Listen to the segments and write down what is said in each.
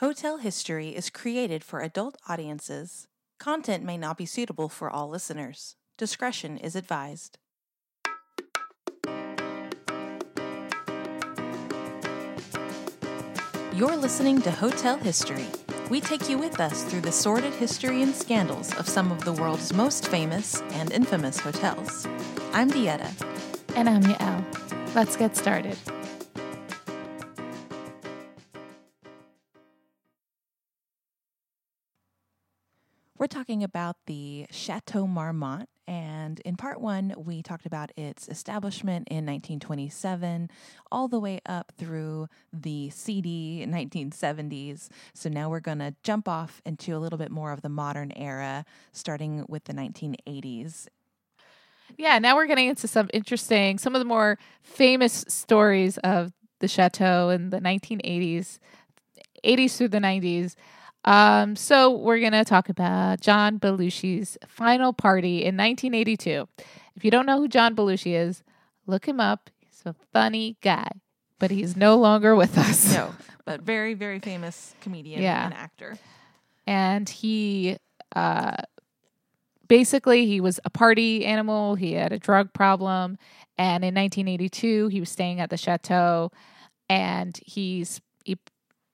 Hotel History is created for adult audiences. Content may not be suitable for all listeners. Discretion is advised. You're listening to Hotel History. We take you with us through the sordid history and scandals of some of the world's most famous and infamous hotels. I'm Dieta. And I'm Yael. Let's get started. We're talking about the Chateau Marmont, and in part one, we talked about its establishment in 1927, all the way up through the seedy 1970s. So now we're going to jump off into a little bit more of the modern era, starting with the 1980s. Yeah, now we're getting into some interesting, some of the more famous stories of the chateau in the 1980s, 80s through the 90s. Um, so we're gonna talk about John Belushi's final party in 1982. If you don't know who John Belushi is, look him up. He's a funny guy, but he's no longer with us. No, but very, very famous comedian Yeah. and actor. and he uh basically he was a party animal he had a drug problem and in 1982 he was staying at the chateau and he's he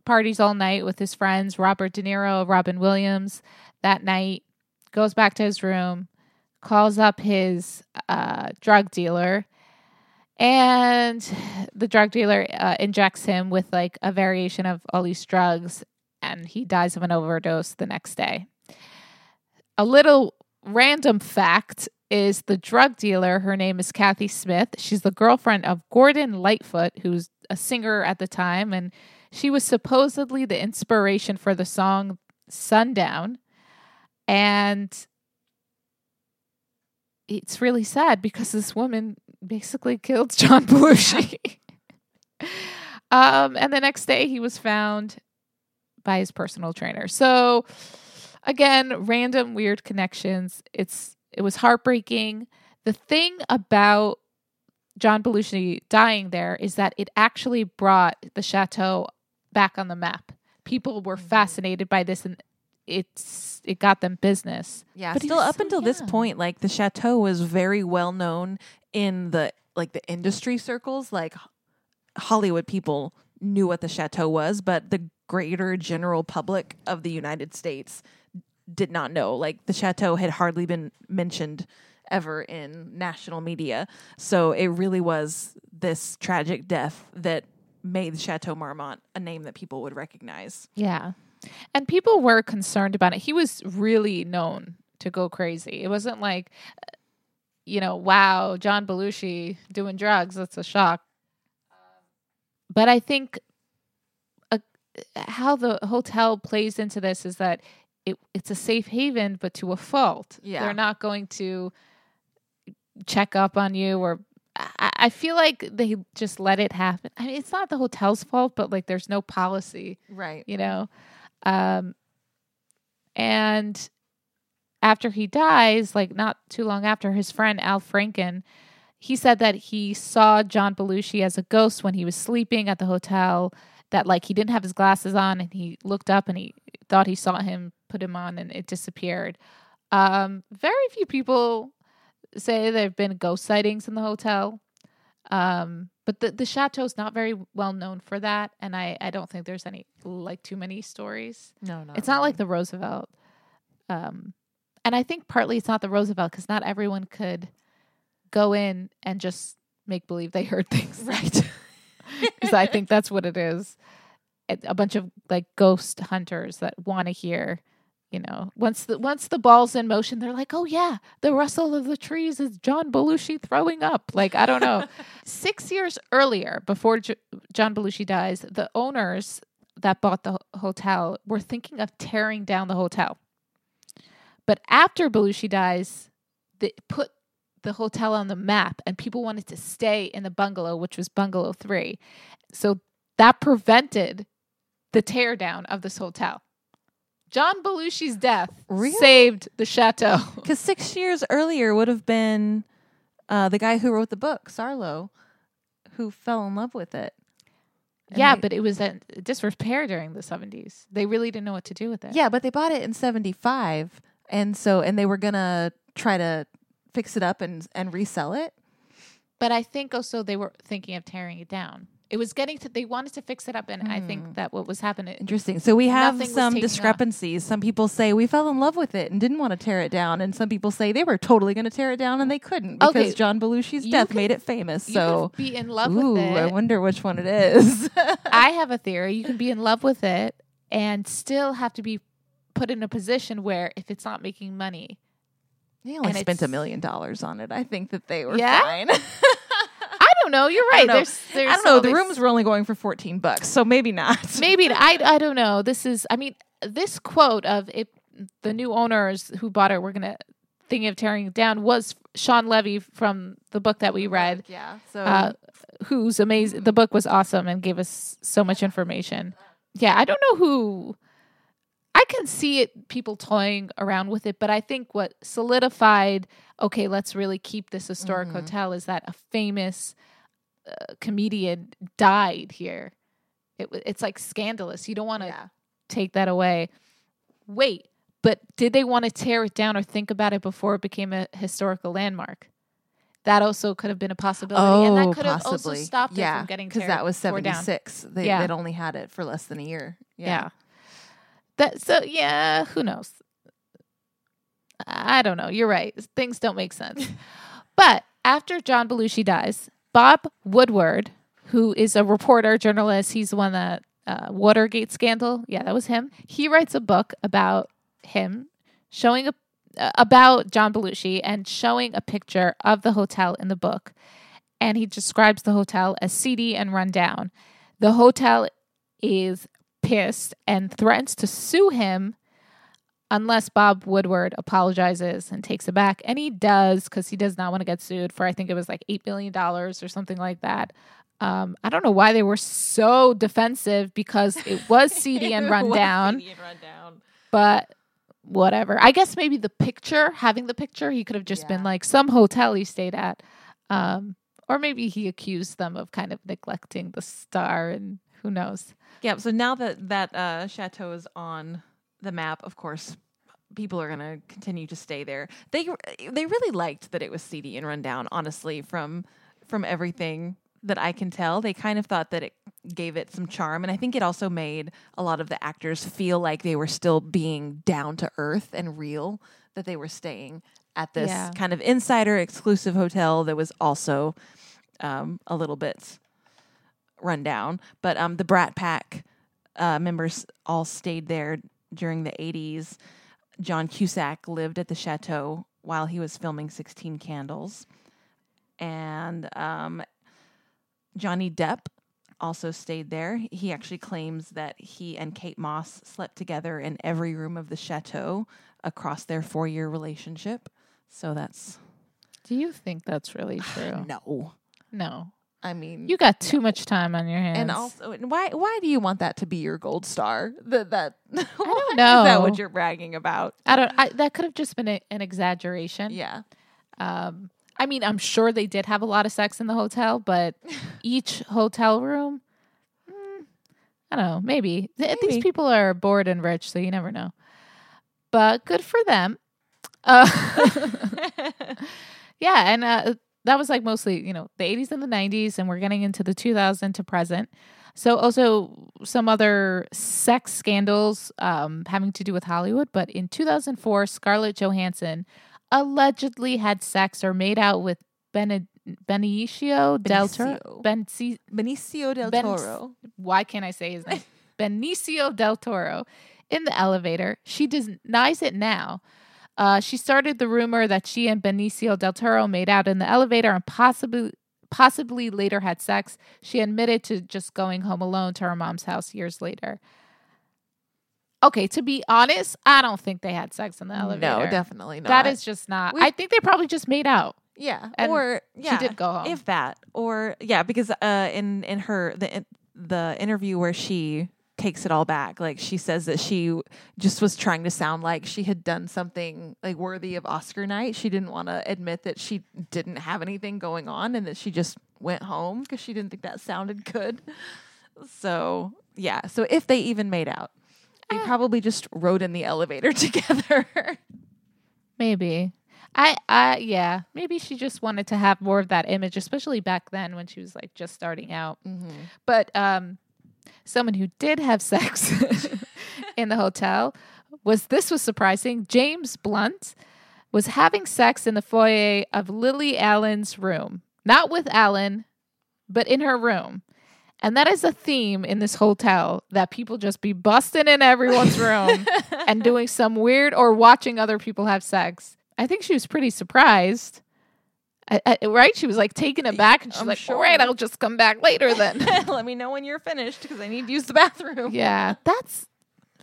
parties all night with his friends robert de niro robin williams that night goes back to his room calls up his uh, drug dealer and the drug dealer uh, injects him with like a variation of all these drugs and he dies of an overdose the next day. A little random fact is the drug dealer, her name is Kathy Smith. She's the girlfriend of Gordon Lightfoot, who's a singer at the time, and she was supposedly the inspiration for the song Sundown. And it's really sad because this woman basically killed John Belushi. um, and the next day he was found by his personal trainer. So again, random weird connections. It's it was heartbreaking. The thing about John Belushi dying there is that it actually brought the chateau back on the map. People were Mhm. fascinated by this and it's it got them business. Yeah, But still up so until this point, like the chateau was very well known in the like the industry circles. Like Hollywood people knew what the chateau was, but the greater general public of the United States did not know. Like the chateau had hardly been mentioned ever in national media. So it really was this tragic death that made Chateau Marmont a name that people would recognize. Yeah. And people were concerned about it. He was really known to go crazy. It wasn't like, uh, you know, wow, John Belushi doing drugs. That's a shock. But I think uh how the hotel plays into this is that it, it's a safe haven, but to a fault. Yeah. They're not going to check up on you or. I I feel like they just let it happen. I mean, it's not the hotel's fault, but like there's no policy Right. you know um and after he dies like not too long after his friend al franken he said that he saw john belushi as a ghost when he was sleeping at the hotel that like he didn't have his glasses on and he looked up and he thought he saw him put him on and it disappeared um very few people say there have been ghost sightings in the hotel um but the the chateau's not very well known for that and i i don't think there's any like too many stories No, no. it's not like the roosevelt um and i think partly it's not the roosevelt because not everyone could go in and just make believe they heard things right. because i think that's what it is It- a bunch of like ghost hunters that want to hear you know once the once the ball's in motion they're like oh yeah the rustle of the trees is john belushi throwing up. Like i don't know. Six years earlier before J- john belushi dies the owners that bought the hotel were thinking of tearing down the hotel. But after belushi dies they put the hotel on the map and people wanted to stay in the bungalow which was bungalow 3 so that prevented the teardown of this hotel john belushi's death Really? saved the chateau Because six years earlier would have been uh, the guy who wrote the book, Sarlot, who fell in love with it. And yeah, they- but it was in disrepair during the 70s. They really didn't know what to do with it. yeah, but they bought it in '75, and so and they were gonna try to fix it up and and resell it. But I think also they were thinking of tearing it down. It was getting to, they wanted to fix it up. And I Hmm. think that what was happening, Interesting. So we have some discrepancies. Some people say we fell in love with it and didn't want to tear it down, and some people say they were totally going to tear it down and they couldn't because Okay. John Belushi's You death can- made it famous. So, could be in love ooh, with I wonder which one it is. I have a theory. You can be in love with it and still have to be put in a position where if it's not making money, they only And spent a million dollars on it. I think that they were Yeah? fine. I don't know. You're I right. don't know. There's, there's I don't know. The rooms were only going for fourteen bucks, so maybe not. maybe I I don't know. This is I mean this quote of it the new owners who bought it were gonna thinking of tearing it down was Shawn Levy from the book that we read, Yeah. So uh, who's amazing. The book was awesome and gave us so much information. Yeah, I don't know who. I can see it people toying around with it, but I think what solidified okay, let's really keep this historic Mhm. hotel is that a famous uh, comedian died here. It, it's like scandalous. You don't want to yeah. take that away. Wait, but did they want to tear it down or think about it before it became a historical landmark? That also could have been a possibility, and that could have also stopped yeah, it from getting because that was seventy six. They Yeah. they'd only had it for less than a year. Yeah. That so yeah, who knows? I don't know. You're right. Things don't make sense. but after John Belushi dies, Bob Woodward, who is a reporter, journalist, he's the one that uh, Watergate scandal. Yeah, that was him. He writes a book about him, showing a uh, about John Belushi and showing a picture of the hotel in the book. And he describes the hotel as seedy and run down. The hotel is pissed and threatens to sue him unless Bob Woodward apologizes and takes it back. And he does because he does not want to get sued for, I think it was like $8 million or something like that. Um, I don't know why they were so defensive because it was seedy and run down, but whatever. I guess maybe the picture, having the picture, he could have just been like some hotel he stayed at. Um, or maybe he accused them of kind of neglecting the star and who knows. Yeah. So now that that uh, chateau is on the map, of course, people are going to continue to stay there. They they really liked that it was seedy and rundown. Honestly, from from everything that I can tell, they kind of thought that it gave it some charm, and I think it also made a lot of the actors feel like they were still being down to earth and real. That they were staying at this Yeah. kind of insider exclusive hotel that was also um, a little bit rundown. But um, the Brat Pack uh, members all stayed there during the 80s. John Cusack lived at the chateau while he was filming 16 Candles. And um, Johnny Depp also stayed there. He actually claims that he and Kate Moss slept together in every room of the chateau across their four year relationship. So that's Do you think that's really true? no. no. I mean, You got too much time on your hands. and also, and why why do you want that to be your gold star? That that I don't Is that what you're bragging about? I don't. I, that could have just been a, an exaggeration. Yeah, Um. I mean, I'm sure they did have a lot of sex in the hotel, but each hotel room, mm, I don't know. Maybe. Maybe. these people are bored and rich, so you never know. But good for them. Uh, yeah, and uh, that was like mostly, you know, the 80s and the 90s, and we're getting into the 2000 to present. So also some other sex scandals um, having to do with Hollywood. But in 2004, Scarlett Johansson allegedly had sex or made out with Bene- Benicio del Toro. Benicio. Benci- Benicio del Ben- Toro. why can't I say his name? Benicio del Toro in the elevator. She denies it now. Uh, she started the rumor that she and Benicio del Toro made out in the elevator and possibly possibly later had sex. She admitted to just going home alone to her mom's house years later. Okay, to be honest, I don't think they had sex in the elevator. No, definitely not. That is just not. We- I think they probably just made out. yeah, or yeah, She did go home. if that, or yeah, because uh, in in her the in, the interview where she takes it all back, like she says that she just was trying to sound like she had done something like worthy of Oscar night. She didn't want to admit that she didn't have anything going on and that she just went home because she didn't think that sounded good. So yeah. So if they even made out, they probably just rode in the elevator together. Maybe. I I yeah, maybe she just wanted to have more of that image, especially back then when she was like just starting out. But um someone who did have sex in the hotel was this was surprising. James Blunt was having sex in the foyer of Lily Allen's room. Not with Allen, but in her room. And that is a theme in this hotel that people just be busting in everyone's room and doing some weird or watching other people have sex. I think she was pretty surprised. I, I- right? She was like taken aback and she's I'm like, sure. all right, I'll just come back later then. Let me know when you're finished because I need to use the bathroom. yeah, that's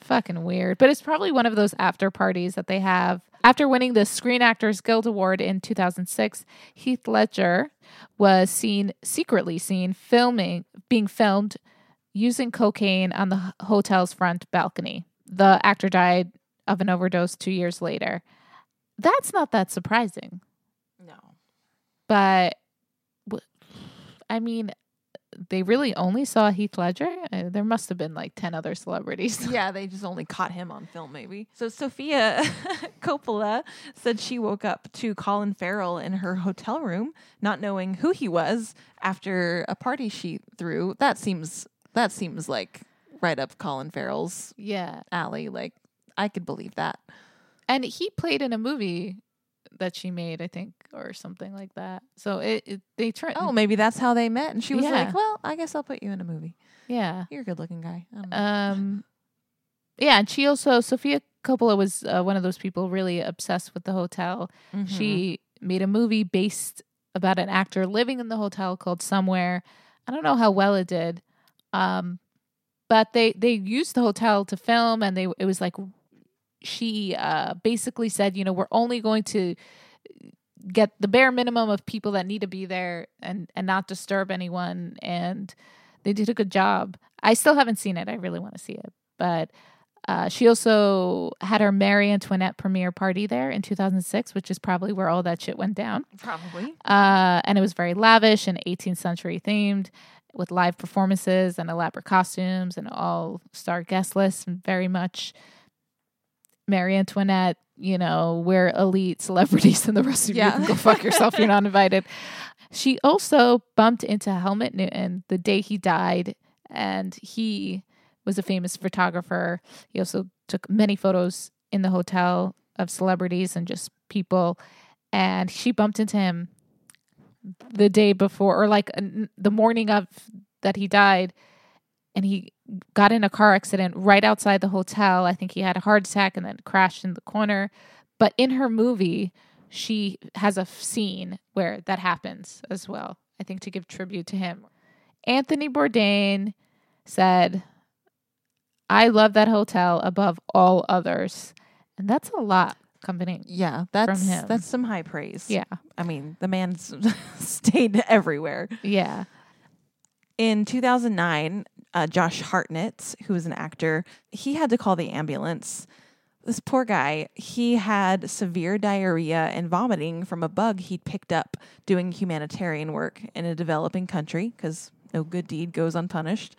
fucking weird. But it's probably one of those after parties that they have. After winning the Screen Actors Guild Award in 2006, Heath Ledger was seen secretly seen filming being filmed using cocaine on the hotel's front balcony. The actor died of an overdose 2 years later. That's not that surprising. But I mean, they really only saw Heath Ledger. Uh, there must have been like 10 other celebrities. Yeah, they just only caught him on film, maybe. So Sofia Coppola said she woke up to Colin Farrell in her hotel room, not knowing who he was after a party she threw. That seems that seems like right up Colin Farrell's yeah. alley. Like I could believe that. And he played in a movie that she made, I think, or something like that. So it, it they turned. Oh, maybe that's how they met. And she was Yeah. like, "Well, I guess I'll put you in a movie. yeah. You're a good-looking guy." I don't know. Um, yeah. And she also, Sofia Coppola was uh, one of those people really obsessed with the hotel. Mhm. She made a movie based about an actor living in the hotel called Somewhere. I don't know how well it did. Um, but they they used the hotel to film and they it was like she uh basically said, you know, we're only going to get the bare minimum of people that need to be there and and not disturb anyone and they did a good job. I still haven't seen it. I really want to see it. But uh, she also had her Mary Antoinette premiere party there in 2006, which is probably where all that shit went down. probably. Uh, and it was very lavish and 18th century themed with live performances and elaborate costumes and all star guest lists and very much Mary Antoinette, you know, we're elite celebrities and the rest of you Yeah. can go fuck yourself. You're not invited. She also bumped into Helmut Newton the day he died, and he was a famous photographer. He also took many photos in the hotel of celebrities and just people. And she bumped into him the day before, or like the morning of that he died. And he got in a car accident right outside the hotel. I think he had a heart attack and then crashed in the corner. But in her movie, she has a scene where that happens as well. I think to give tribute to him. Anthony Bourdain said, I love that hotel above all others. And that's a lot company. Yeah, that's him. that's some high praise. Yeah. I mean, the man's stayed everywhere. Yeah. In 2009, uh, Josh Hartnett, who was an actor, he had to call the ambulance. This poor guy, he had severe diarrhea and vomiting from a bug he'd picked up doing humanitarian work in a developing country because no good deed goes unpunished.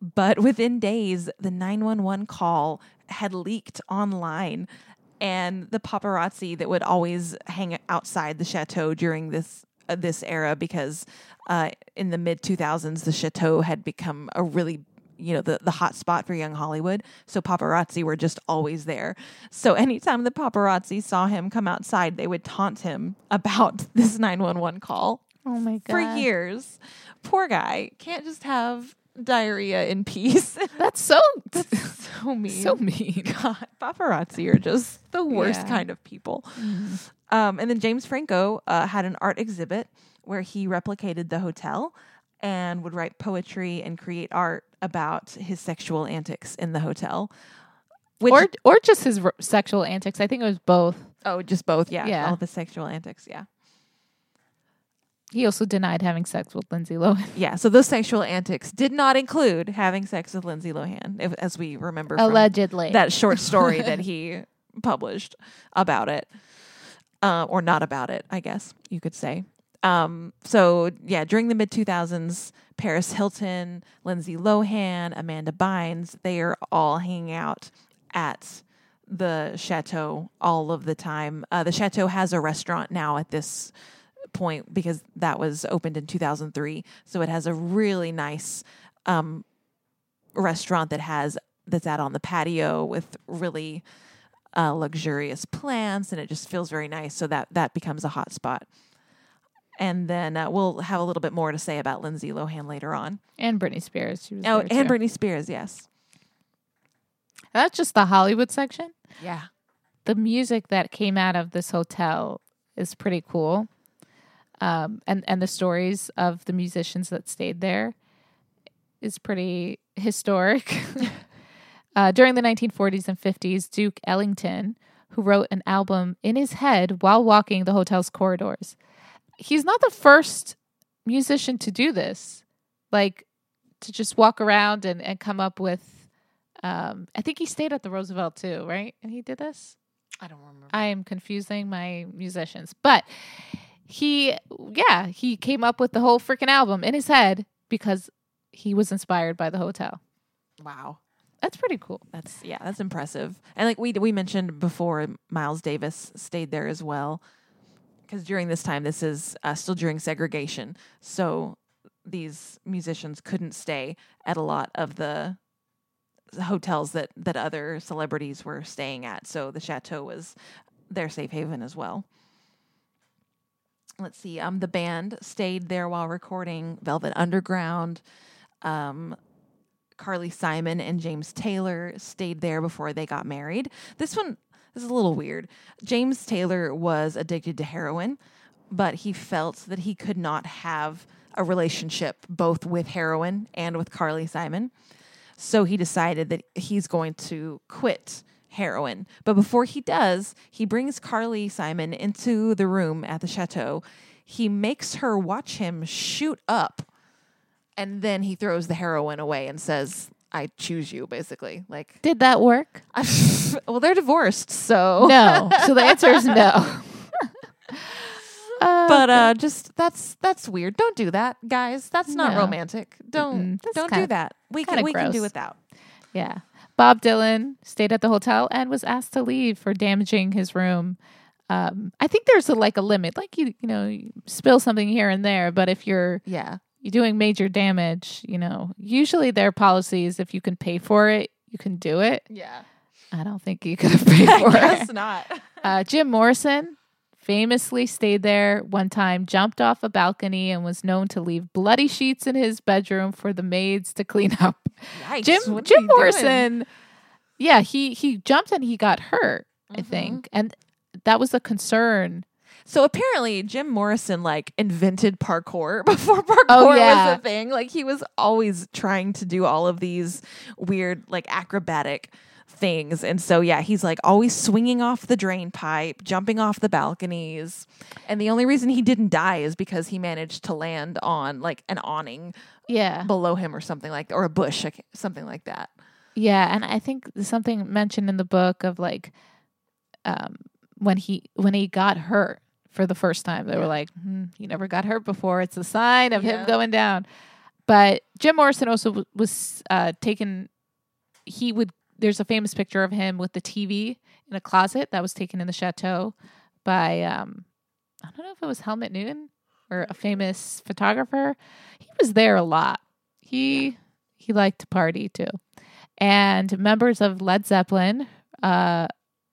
But within days, the 911 call had leaked online, and the paparazzi that would always hang outside the chateau during this uh, this era, because uh, in the mid 2000s, the chateau had become a really you know the the hot spot for young Hollywood. So paparazzi were just always there. So anytime the paparazzi saw him come outside, they would taunt him about this 911 call Oh my God. for years. Poor guy can't just have diarrhea in peace. That's so, so mean. so mean. God, paparazzi are just the worst Yeah. kind of people. Um, and then James Franco uh, had an art exhibit where he replicated the hotel and would write poetry and create art about his sexual antics in the hotel. Which, or or just his r- sexual antics. I think it was both. oh, just both, yeah, Yeah. all the sexual antics, yeah, He also denied having sex with Lindsay Lohan. yeah. So those sexual antics did not include having sex with Lindsay Lohan, if, as we remember from Allegedly. that short story that he published about it, uh, or not about it, I guess you could say. Um, so yeah, during the mid 2000s, Paris Hilton, Lindsay Lohan, Amanda Bynes, they are all hanging out at the chateau all of the time. Uh, the chateau has a restaurant now at this point because that was opened in 2003. So it has a really nice um, restaurant that has that's out on the patio with really uh, luxurious plants, and it just feels very nice. So that that becomes a hot spot. And then uh, we'll have a little bit more to say about Lindsay Lohan later on. And Britney Spears. She was Oh, there, and too. Britney Spears, yes. That's just the Hollywood section. Yeah. the music that came out of this hotel is pretty cool. Um, and, and the stories of the musicians that stayed there is pretty historic. uh, during the 1940s and 50s, Duke Ellington, who wrote an album in his head while walking the hotel's corridors, he's not the first musician to do this. Like, to just walk around and, and come up with. Um, I think he stayed at the Roosevelt too, right? And he did this. I don't remember. I am confusing my musicians, but he, yeah, he came up with the whole freaking album in his head because he was inspired by the hotel. wow. That's pretty cool. That's yeah, that's impressive. And like we we mentioned before, Miles Davis stayed there as well, because during this time, this is uh, still during segregation, so these musicians couldn't stay at a lot of the hotels that that other celebrities were staying at. So the chateau was their safe haven as well. Let's see. Um, the band stayed there while recording Velvet Underground. Um, Carly Simon and James Taylor stayed there before they got married. This one this is a little weird. James Taylor was addicted to heroin, but he felt that he could not have a relationship both with heroin and with Carly Simon. So he decided that he's going to quit heroin. But before he does, he brings Carly Simon into the room at the chateau. He makes her watch him shoot up and then he throws the heroin away and says, "I choose you." Basically, like, Did that work? well, they're divorced, so No. so the answer is no. Uh, But uh, just that's that's weird. Don't do that, guys. That's not No. romantic. Don't Mm-mm. That's don't kinda- do that. We can kinda we can do gross. without. yeah. Bob Dylan stayed at the hotel and was asked to leave for damaging his room. Um, I think there's a, like a limit, like you you know you spill something here and there, but if you're Yeah, you're doing major damage, you know, usually their policy is if you can pay for it, you can do it. yeah. I don't think you could have paid for it. guess not. Uh, Jim Morrison famously stayed there one time, jumped off a balcony, and was known to leave bloody sheets in his bedroom for the maids to clean up. Yikes, Jim Jim you doing? Morrison, yeah, he he jumped and he got hurt. I Mhm. think, and that was a concern. So apparently, Jim Morrison like invented parkour before parkour Oh, yeah. was a thing. Like he was always trying to do all of these weird, like acrobatic things. And so, yeah, he's like always swinging off the drain pipe, jumping off the balconies. And the only reason he didn't die is because he managed to land on like an awning Yeah, below him or something like that, or a bush, something like that. yeah, and I think something mentioned in the book of like, um, when he when he got hurt for the first time, they were like, hmm, "You never got hurt before. It's a sign of Yeah. him going down." But Jim Morrison also w- was uh, taken. He would. There's a famous picture of him with the TV in a closet that was taken in the chateau by um, I don't know if it was Helmut Newton or a famous photographer. He was there a lot. He he liked to party too, and members of Led Zeppelin. Uh,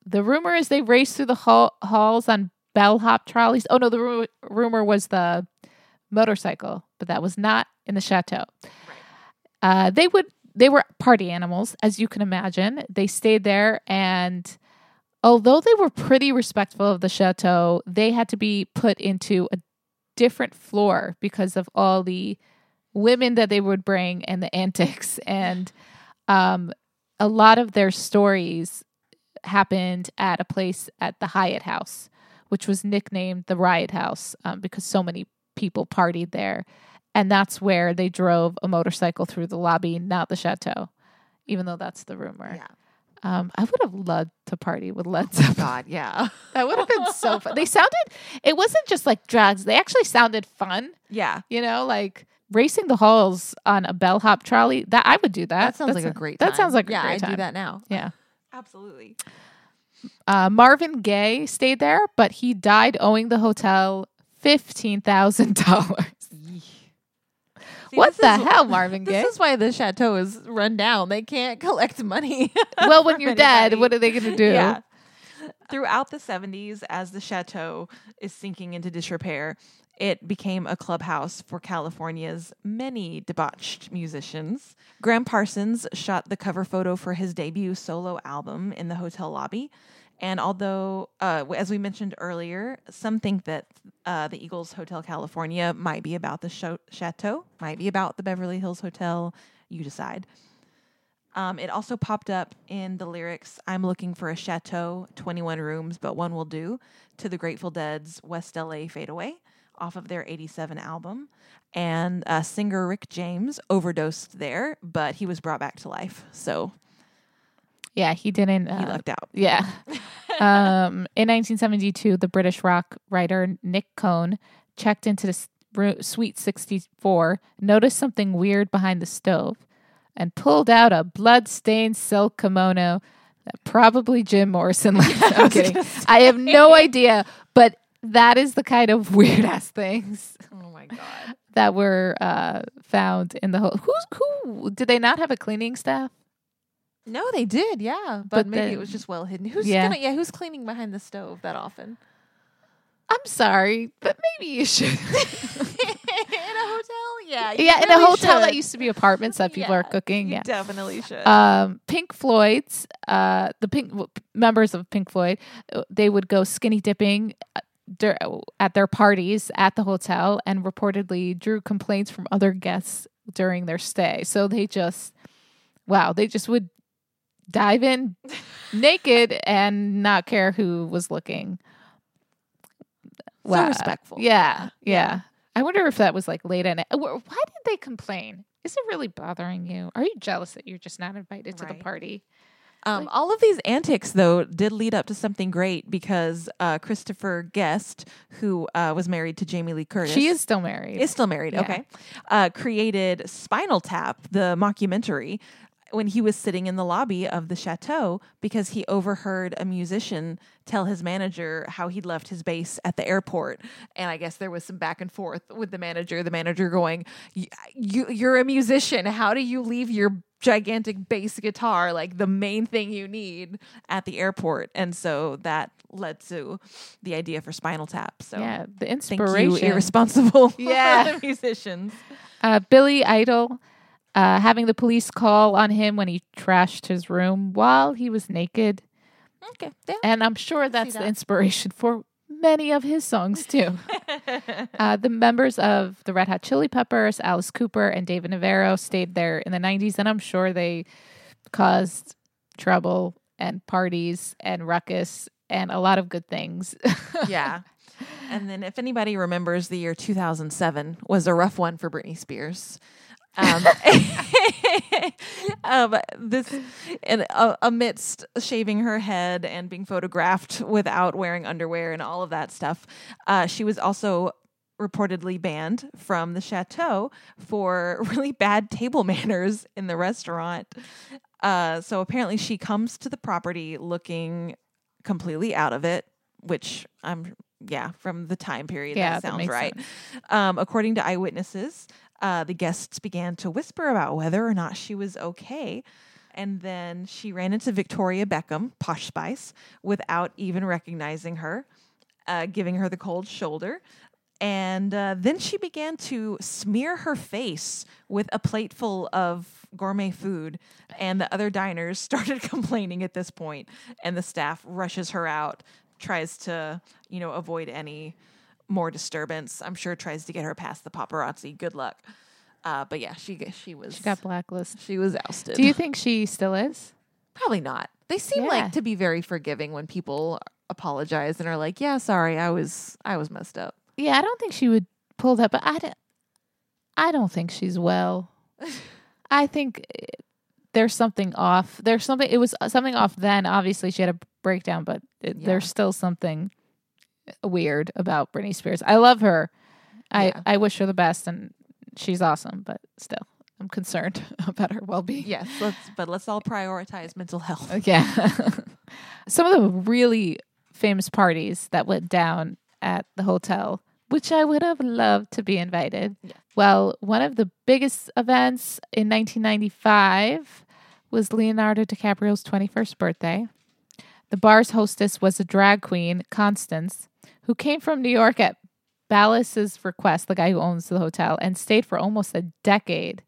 the rumor is they raced through the hall- halls on bellhop trolleys. Oh no, the ru- rumor was the motorcycle, but that was not in the chateau. Uh, they would they were party animals, as you can imagine. They stayed there, and although they were pretty respectful of the chateau, they had to be put into a different floor because of all the women that they would bring and the antics and um, a lot of their stories happened at a place at the Hyatt House, which was nicknamed the Riot House um, because so many people partied there. And that's where they drove a motorcycle through the lobby, not the chateau, even though that's the rumor. Yeah. Um, I would have loved to party with Led Zeppelin. God, yeah. That would have been so fun. They sounded. It wasn't just like drugs. They actually sounded fun. Yeah. You know, like racing the halls on a bellhop trolley. That I would do that. That sounds That's like a great That sounds like a yeah, great I'd time. do that now. Yeah. Absolutely. Uh, Marvin Gaye stayed there, but he died owing the hotel fifteen thousand dollars. What the hell, Marvin Gaye? This is why the chateau is run down. They can't collect money. well, when you're dead, what are they going to do? Yeah. Throughout the 70s, as the chateau is sinking into disrepair, it became a clubhouse for California's many debauched musicians. Gram Parsons shot the cover photo for his debut solo album in the hotel lobby. And although, uh, as we mentioned earlier, some think that uh, the Eagles Hotel California might be about the chateau, might be about the Beverly Hills Hotel. You decide. Um, it also popped up in the lyrics I'm looking for a chateau, 21 rooms, but one will do, to the Grateful Dead's West LA Fade Away off of their 87 album. And uh, singer Rick James overdosed there, but he was brought back to life. So Yeah, he didn't. he Uh, lucked out. yeah. um, in 1972, the British rock writer Nick Cohn checked into the Suite 64, noticed something weird behind the stove, and pulled out a blood-stained silk kimono that probably Jim Morrison left. I'm kidding. I have no idea, but that is the kind of weird ass things Oh my God. that were uh, found in the whole. Who's who? Did they not have a cleaning staff? No, they did, yeah. But, But maybe it was just well hidden. Who's Yeah. gonna yeah, who's cleaning behind the stove that often? I'm sorry, but maybe you should. in a hotel? Yeah. yeah, in a hotel that used to be apartments that people are cooking. You Yeah. definitely should. Um, Pink Floyd's, uh, the Pink w- members of Pink Floyd, uh, they would go skinny dipping uh, at their parties at the hotel, and reportedly drew complaints from other guests during their stay. So they just, wow, they just would dive in naked and not care who was looking. So respectful. Yeah, yeah. Yeah. I wonder if that was like late at night. Why did they complain? Is it really bothering you? Are you jealous that you're just not invited to the party? Um, Like- all of these antics, though, did lead up to something great because uh, Christopher Guest, who uh, was married to Jamie Lee Curtis, She is still married. is still married. Yeah. Okay, uh, created Spinal Tap, the mockumentary, when he was sitting in the lobby of the chateau because he overheard a musician tell his manager how he'd left his bass at the airport, and I guess there was some back and forth with the manager. The manager going, "Y- "You, you're a musician. How do you leave your gigantic bass guitar, like the main thing you need, at the airport?" And so that led to the idea for Spinal Tap. So yeah, the thank inspiration. you, irresponsible Yeah. musicians. uh, Billy Idol uh, having the police call on him when he trashed his room while he was naked. Okay, yeah. And I'm sure that's the inspiration for many of his songs too. uh, the members of the Red Hot Chili Peppers, Alice Cooper, and David Navarro stayed there in the 90s, and I'm sure they caused trouble and parties and ruckus and a lot of good things. yeah. And then, if anybody remembers, the year 2007 was a rough one for Britney Spears. Um, um, this, and uh, amidst shaving her head and being photographed without wearing underwear and all of that stuff, uh, she was also reportedly banned from the chateau for really bad table manners in the restaurant. Uh, so apparently, she comes to the property looking completely out of it, which I'm yeah from the time period Yeah, that that sounds makes right. Um, according to eyewitnesses, uh, the guests began to whisper about whether or not she was okay. And then she ran into Victoria Beckham, Posh Spice, without even recognizing her, uh, giving her the cold shoulder. And uh, then she began to smear her face with a plateful of gourmet food. And the other diners started complaining at this point, And the staff rushes her out, tries to, you know, avoid any more disturbance. I'm sure tries to get her past the paparazzi. Good luck. Uh, but yeah, she she was she got blacklisted. she was ousted. Do you think she still is? Probably not. They seem Yeah. like to be very forgiving when people apologize and are like, "Yeah, sorry, I was I was messed up." Yeah, I don't think she would pull that, but I don't, I don't think she's well. I think eh, there's something off. There's something. It was something off then. Obviously, she had a breakdown, but it, Yeah. there's still something weird about Britney Spears. I love her. I Yeah. I wish her the best, and she's awesome. But still, I'm concerned about her well being. Yes, let's but let's all prioritize mental health. Yeah. Some of the really famous parties that went down at the hotel, which I would have loved to be invited. Yeah. Well, one of the biggest events in 1995 was Leonardo DiCaprio's 21st birthday. The bar's hostess was a drag queen, Constance, who came from New York at Balazs's request, the guy who owns the hotel, and stayed for almost a decade.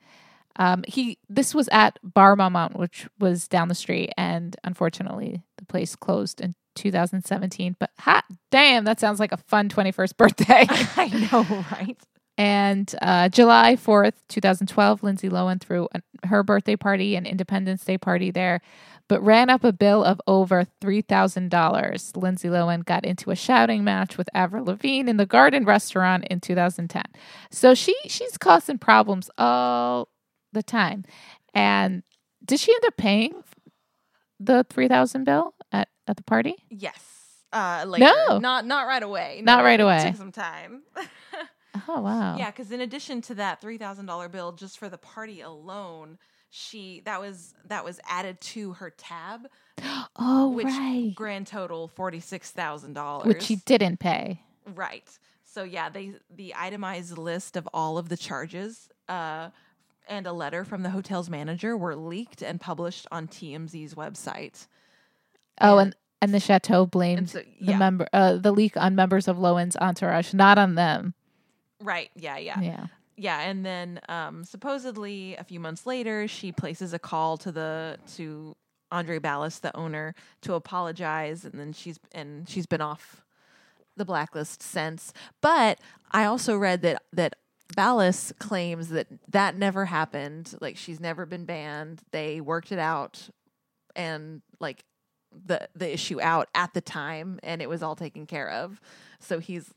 Um, he this was at Bar Marmont, which was down the street, and unfortunately, the place closed in 2017. But hot damn, that sounds like a fun 21st birthday. I know, right? And uh, July 4th, 2012, Lindsay Lohan threw an, her birthday party and Independence Day party there, but ran up a bill of over $3,000. Lindsay Lohan got into a shouting match with Avril Lavigne in the Garden restaurant in 2010. So she she's causing problems all the time. And did she end up paying the 3000 bill at, at the party? Yes. Uh, later. No. not not right away. Not No, right it away. Took some time. Oh, wow. Yeah, because in addition to that three thousand dollar bill just for the party alone, she that was that was added to her tab, Oh, which right. grand total forty six thousand dollars. Which she didn't pay. right. So yeah, they the itemized list of all of the charges uh, and a letter from the hotel's manager were leaked and published on TMZ's website. Oh, And- and and the chateau blamed so the member uh, the leak on members of Lohan's entourage, not on them. Right, yeah, yeah. Yeah. Yeah, and then um, supposedly a few months later, she places a call to the to Andre Balazs, the owner, to apologize, and then she's and she's been off the blacklist since. But I also read that that Balazs claims that that never happened. Like she's never been banned. They worked it out, and like the the issue out at the time, and it was all taken care of. So he's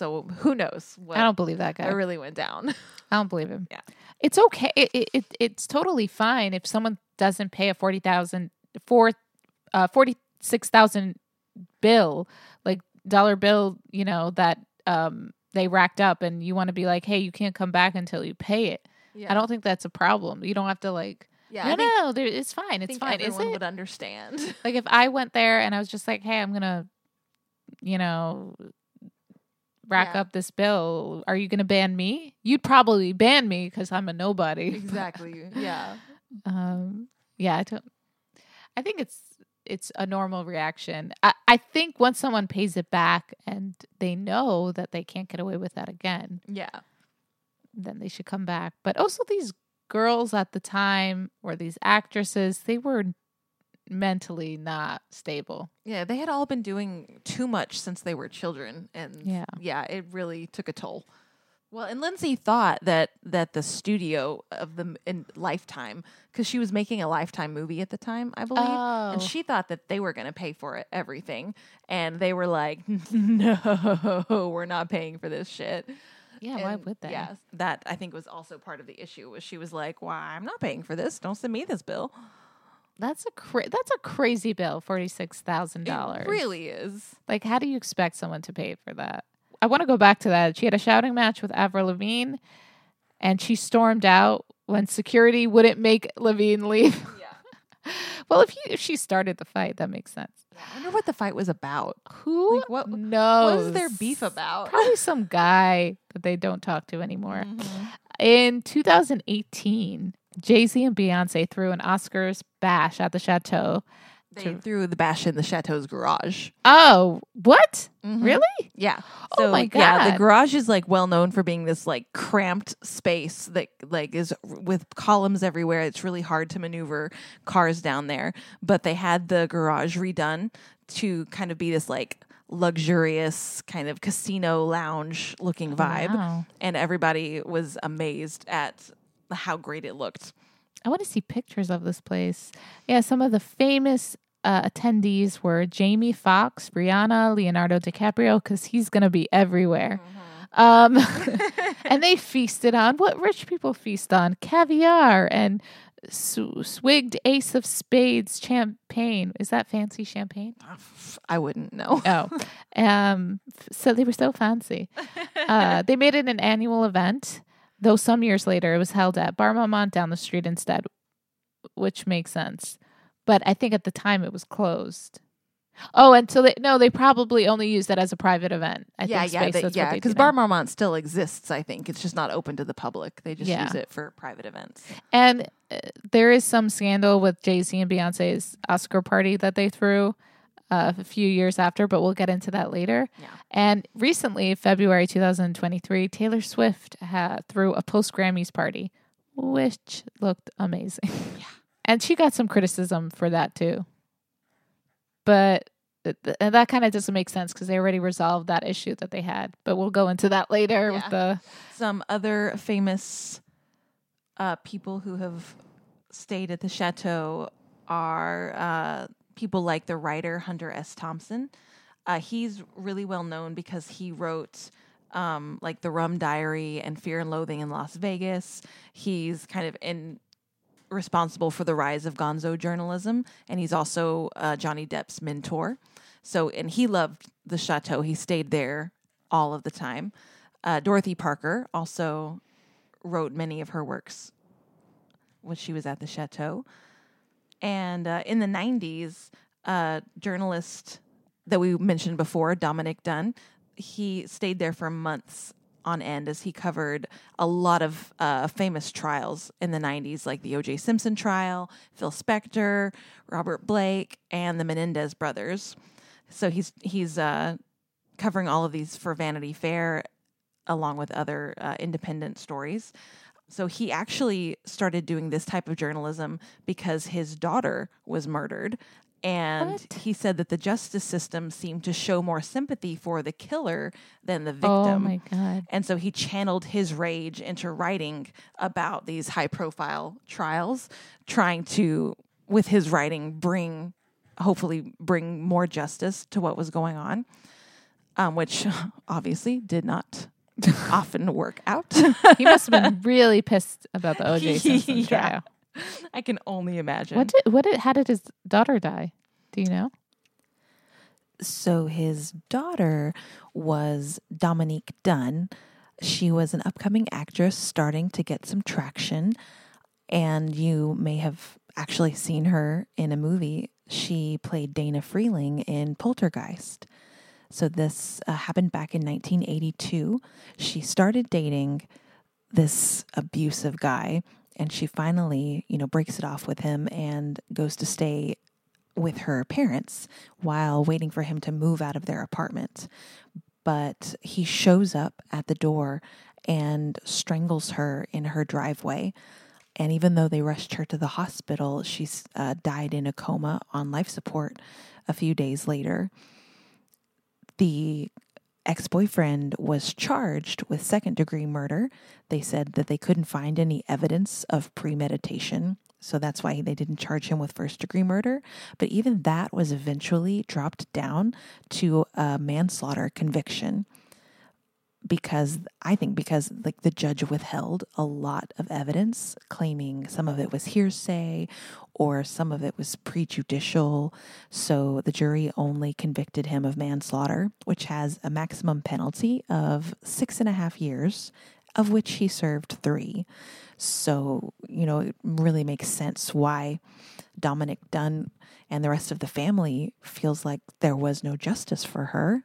so who knows what I don't believe that guy. what really went down. I don't believe him. Yeah. It's okay. It, it, it it's totally fine if someone doesn't pay a forty thousand four uh forty six thousand bill, like dollar bill, you know, that um they racked up and you want to be like, Hey, you can't come back until you pay it. Yeah. I don't think that's a problem. You don't have to like Yeah, no, I think, no, there, it's fine. I It's think fine. Everyone it? would understand. Like if I went there and I was just like, "Hey, I'm gonna, you know, rack Yeah. up this bill. Are you gonna ban me?" You'd probably ban me because I'm a nobody. exactly. Yeah. um, yeah, I don't. I think it's it's a normal reaction. I, I think once someone pays it back and they know that they can't get away with that again, Yeah. then they should come back. But also these girls at the time or these actresses, they were mentally not stable. Yeah. They had all been doing too much since they were children, and Yeah. yeah, it really took a toll. Well, and Lindsay thought that that the studio of the in Lifetime, because she was making a Lifetime movie at the time, I believe, Oh. and she thought that they were going to pay for it, everything, and they were like, "No, we're not paying for this shit." Yeah, why And, would they? Yeah, that I think was also part of the issue. Was she was like, "Why I'm not paying for this? Don't send me this bill." That's a cra- that's a crazy bill, forty six thousand dollars. It really is. Like, how do you expect someone to pay for that? I want to go back to that. She had a shouting match with Avril Lavigne, and she stormed out when security wouldn't make Lavigne leave. Yeah. well, if, you, if she started the fight, that makes sense. I wonder what the fight was about. Who Like, what- knows? What was their beef about? Probably some guy that they don't talk to anymore. Mhm. In 2018, Jay Z and Beyonce threw an Oscars bash at the chateau. They To- threw the bash in the chateau's garage. Oh, what? Mhm. Really? Yeah. Oh So, my Yeah, the garage is like well known for being this like cramped space that like is with columns everywhere. It's really hard to maneuver cars down there. But they had the garage redone to kind of be this like luxurious kind of casino lounge looking vibe. Wow. And everybody was amazed at how great it looked. I want to see pictures of this place. Yeah, some of the famous uh, attendees were Jamie Foxx, Rihanna, Leonardo DiCaprio, because he's going to be everywhere. Um, and they feasted on what rich people feast on caviar and sw- swigged Ace of Spades champagne. Is that fancy champagne? I wouldn't know. Oh, um, so they were so fancy. Uh, they made it an annual event, though some years later it was held at Bar Marmont down the street instead, which makes sense. But I think at the time it was closed. Oh, and so they no, they probably only use that as a private event. I yeah, think yeah, Space, they- that's yeah. Because Bar. Marmont still exists. I think it's just not open to the public. They just Yeah. use it for private events. And uh, there is some scandal with Jay Z and Beyonce's Oscar party that they threw uh, a few years after, but we'll get into that later. Yeah. And recently, February 2023, Taylor Swift had threw a post Grammys party, which looked amazing. Yeah. And she got some criticism for that too. But th- th- that kind of doesn't make sense because they already resolved that issue that they had. But we'll go into that later with the Some other famous uh, people who have stayed at the chateau are uh, people like the writer Hunter S. Thompson. Uh, he's really well known because he wrote um, like The Rum Diary and Fear and Loathing in Las Vegas. He's kind of in responsible for the rise of gonzo journalism, and he's also uh, Johnny Depp's mentor. So, and he loved the chateau. He stayed there all of the time. Uh, Dorothy Parker also wrote many of her works when she was at the chateau. And uh, in the 90s, uh, journalist that we mentioned before, Dominick Dunne, he stayed there for months on end as he covered a lot of uh, famous trials in the 90s, like the O.J. Simpson trial, Phil Spector, Robert Blake, and the Menendez brothers. So he's he's uh, covering all of these for Vanity Fair, along with other uh, independent stories. So he actually started doing this type of journalism because his daughter was murdered. And What? he said that the justice system seemed to show more sympathy for the killer than the victim. oh my god. And so he channeled his rage into writing about these high profile trials, trying to, with his writing, bring, hopefully, bring more justice to what was going on, um, which obviously did not often work out. He must have been really pissed about the OJ Simpson Yeah. trial. I can only imagine. What did what did how did his daughter die? Do you know? So his daughter was Dominique Dunne. She was an upcoming actress starting to get some traction, and you may have actually seen her in a movie. She played Dana Freeling in Poltergeist. So this uh, happened back in 1982. She started dating this abusive guy and she finally, you know, breaks it off with him and goes to stay with her parents while waiting for him to move out of their apartment. But he shows up at the door and strangles her in her driveway. And even though they rushed her to the hospital, she uh, died in a coma on life support a few days later. The ex boyfriend was charged with second degree murder. They said that they couldn't find any evidence of premeditation. So that's why they didn't charge him with first degree murder. But even that was eventually dropped down to a manslaughter conviction because I think because like the judge withheld a lot of evidence, claiming some of it was hearsay or some of it was prejudicial. So the jury only convicted him of manslaughter, which has a maximum penalty of six and a half years, of which he served three. So, you know, it really makes sense why Dominick Dunne and the rest of the family feels like there was no justice for her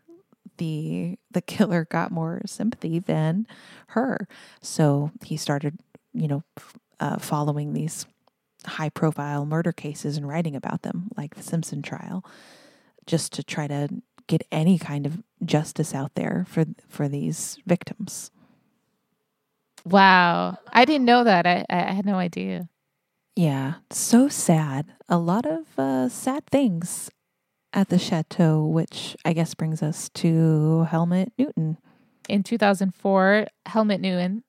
the the killer got more sympathy than her. So he started, you know, uh, following these high profile murder cases and writing about them, like the Simpson trial, just to try to get any kind of justice out there for for these victims. Wow. I didn't know that. I, I had no idea. Yeah, so sad. A lot of uh, sad things at the chateau, which I guess brings us to Helmut Newton. In 2004, Helmut Newton,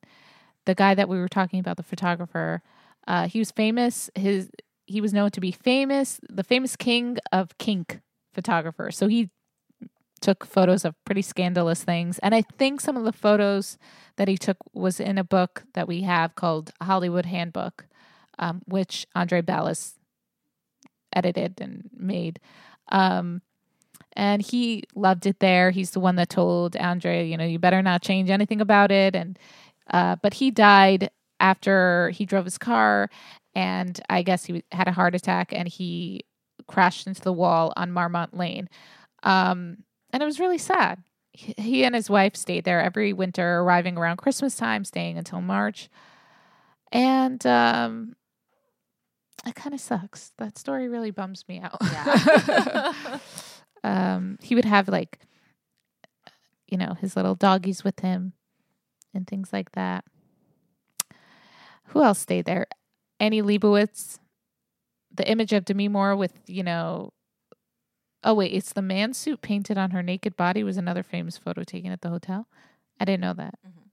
the guy that we were talking about, the photographer, uh, he was famous. His he was known to be famous, the famous king of kink photographer. So he took photos of pretty scandalous things, and I think some of the photos that he took was in a book that we have called Hollywood Handbook. um, which Andre Balazs edited and made. Um, and he loved it there. He's the one that told Andre, you know, you better not change anything about it. And uh, but he died after he drove his car, and I guess he had a heart attack, and he crashed into the wall on Marmont Lane. Um, and it was really sad. He and his wife stayed there every winter, arriving around Christmas time, staying until March. And um, it kind of sucks. That story really bums me out. Yeah. um, he would have like, you know, his little doggies with him and things like that. Who else stayed there? Annie Leibovitz, the image of Demi Moore with, you know, oh, wait, it's the man suit painted on her naked body was another famous photo taken at the hotel. I didn't know that. Mhm.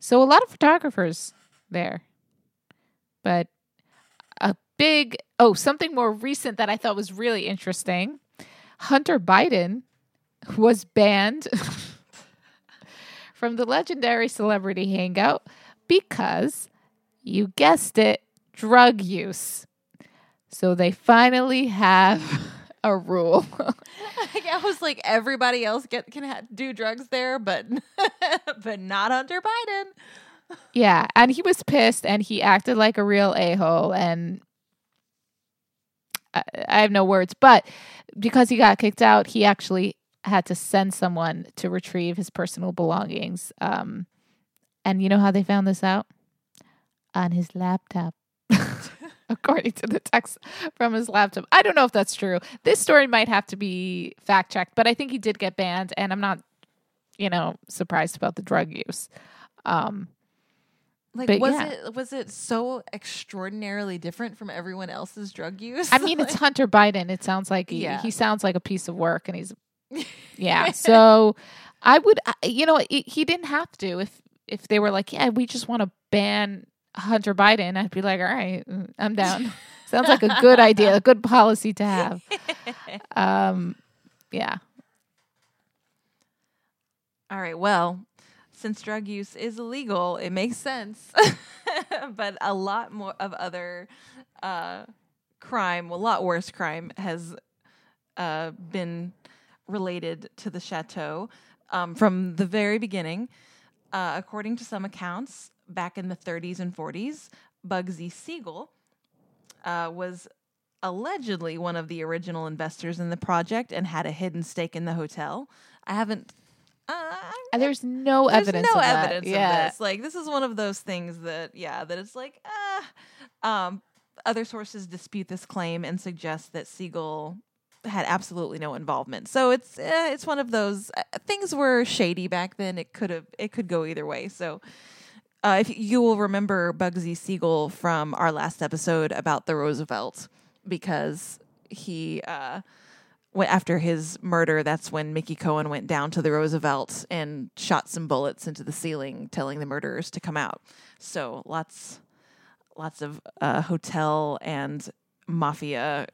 So a lot of photographers there. But a big, oh, something more recent that I thought was really interesting Hunter Biden was banned from the legendary celebrity hangout because you guessed it, drug use. So they finally have a rule. I was like, everybody else get can ha- do drugs there, but but not Hunter Biden. yeah, and he was pissed and he acted like a real a-hole and I, have no words, but because he got kicked out, he actually had to send someone to retrieve his personal belongings. Um, and you know how they found this out? On his laptop. According to the text from his laptop. I don't know if that's true. This story might have to be fact checked, but I think he did get banned, and I'm not, you know, surprised about the drug use. Um, Like, But was yeah. it was it so extraordinarily different from everyone else's drug use? I mean, it's Hunter Biden. It sounds like he, Yeah. he sounds like a piece of work, and he's yeah. So I would, you know, he he didn't have to. If if they were like, yeah, we just want to ban Hunter Biden, I'd be like, all right, mm, I'm down. Sounds like a good idea, a good policy to have. Um, yeah, All right. Well, since drug use is illegal, it makes sense. but a lot more of other uh, crime, a lot worse crime, has uh, been related to the chateau um, from the very beginning. Uh, according to some accounts, back in the 30s and 40s, Bugsy Siegel uh, was allegedly one of the original investors in the project and had a hidden stake in the hotel. I haven't. Uh, and there's no there's evidence. no of that. evidence yeah. this. Like this is one of those things that yeah, that it's like ah. Um, other sources dispute this claim and suggest that Siegel had absolutely no involvement. So it's uh, it's one of those uh, things were shady back then. It could have it could go either way. So. Uh, if you will remember Bugsy Siegel from our last episode about the Roosevelt, because he uh, after his murder. That's when Mickey Cohen went down to the Roosevelt and shot some bullets into the ceiling, telling the murderers to come out. So lots, lots of uh, hotel and mafia.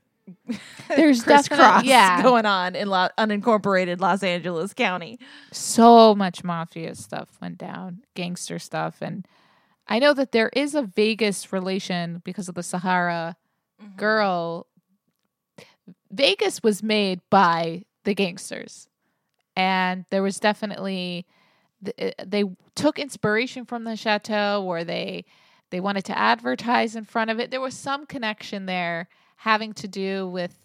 There's crisscross yeah. going on in lo- unincorporated Los Angeles County. so much mafia stuff went down, gangster stuff, and I know that there is a Vegas relation because of the Sahara girl. Vegas was made by the gangsters, and there was definitely uh, they took inspiration from the chateau, or they they wanted to advertise in front of it. There was some connection there having to do with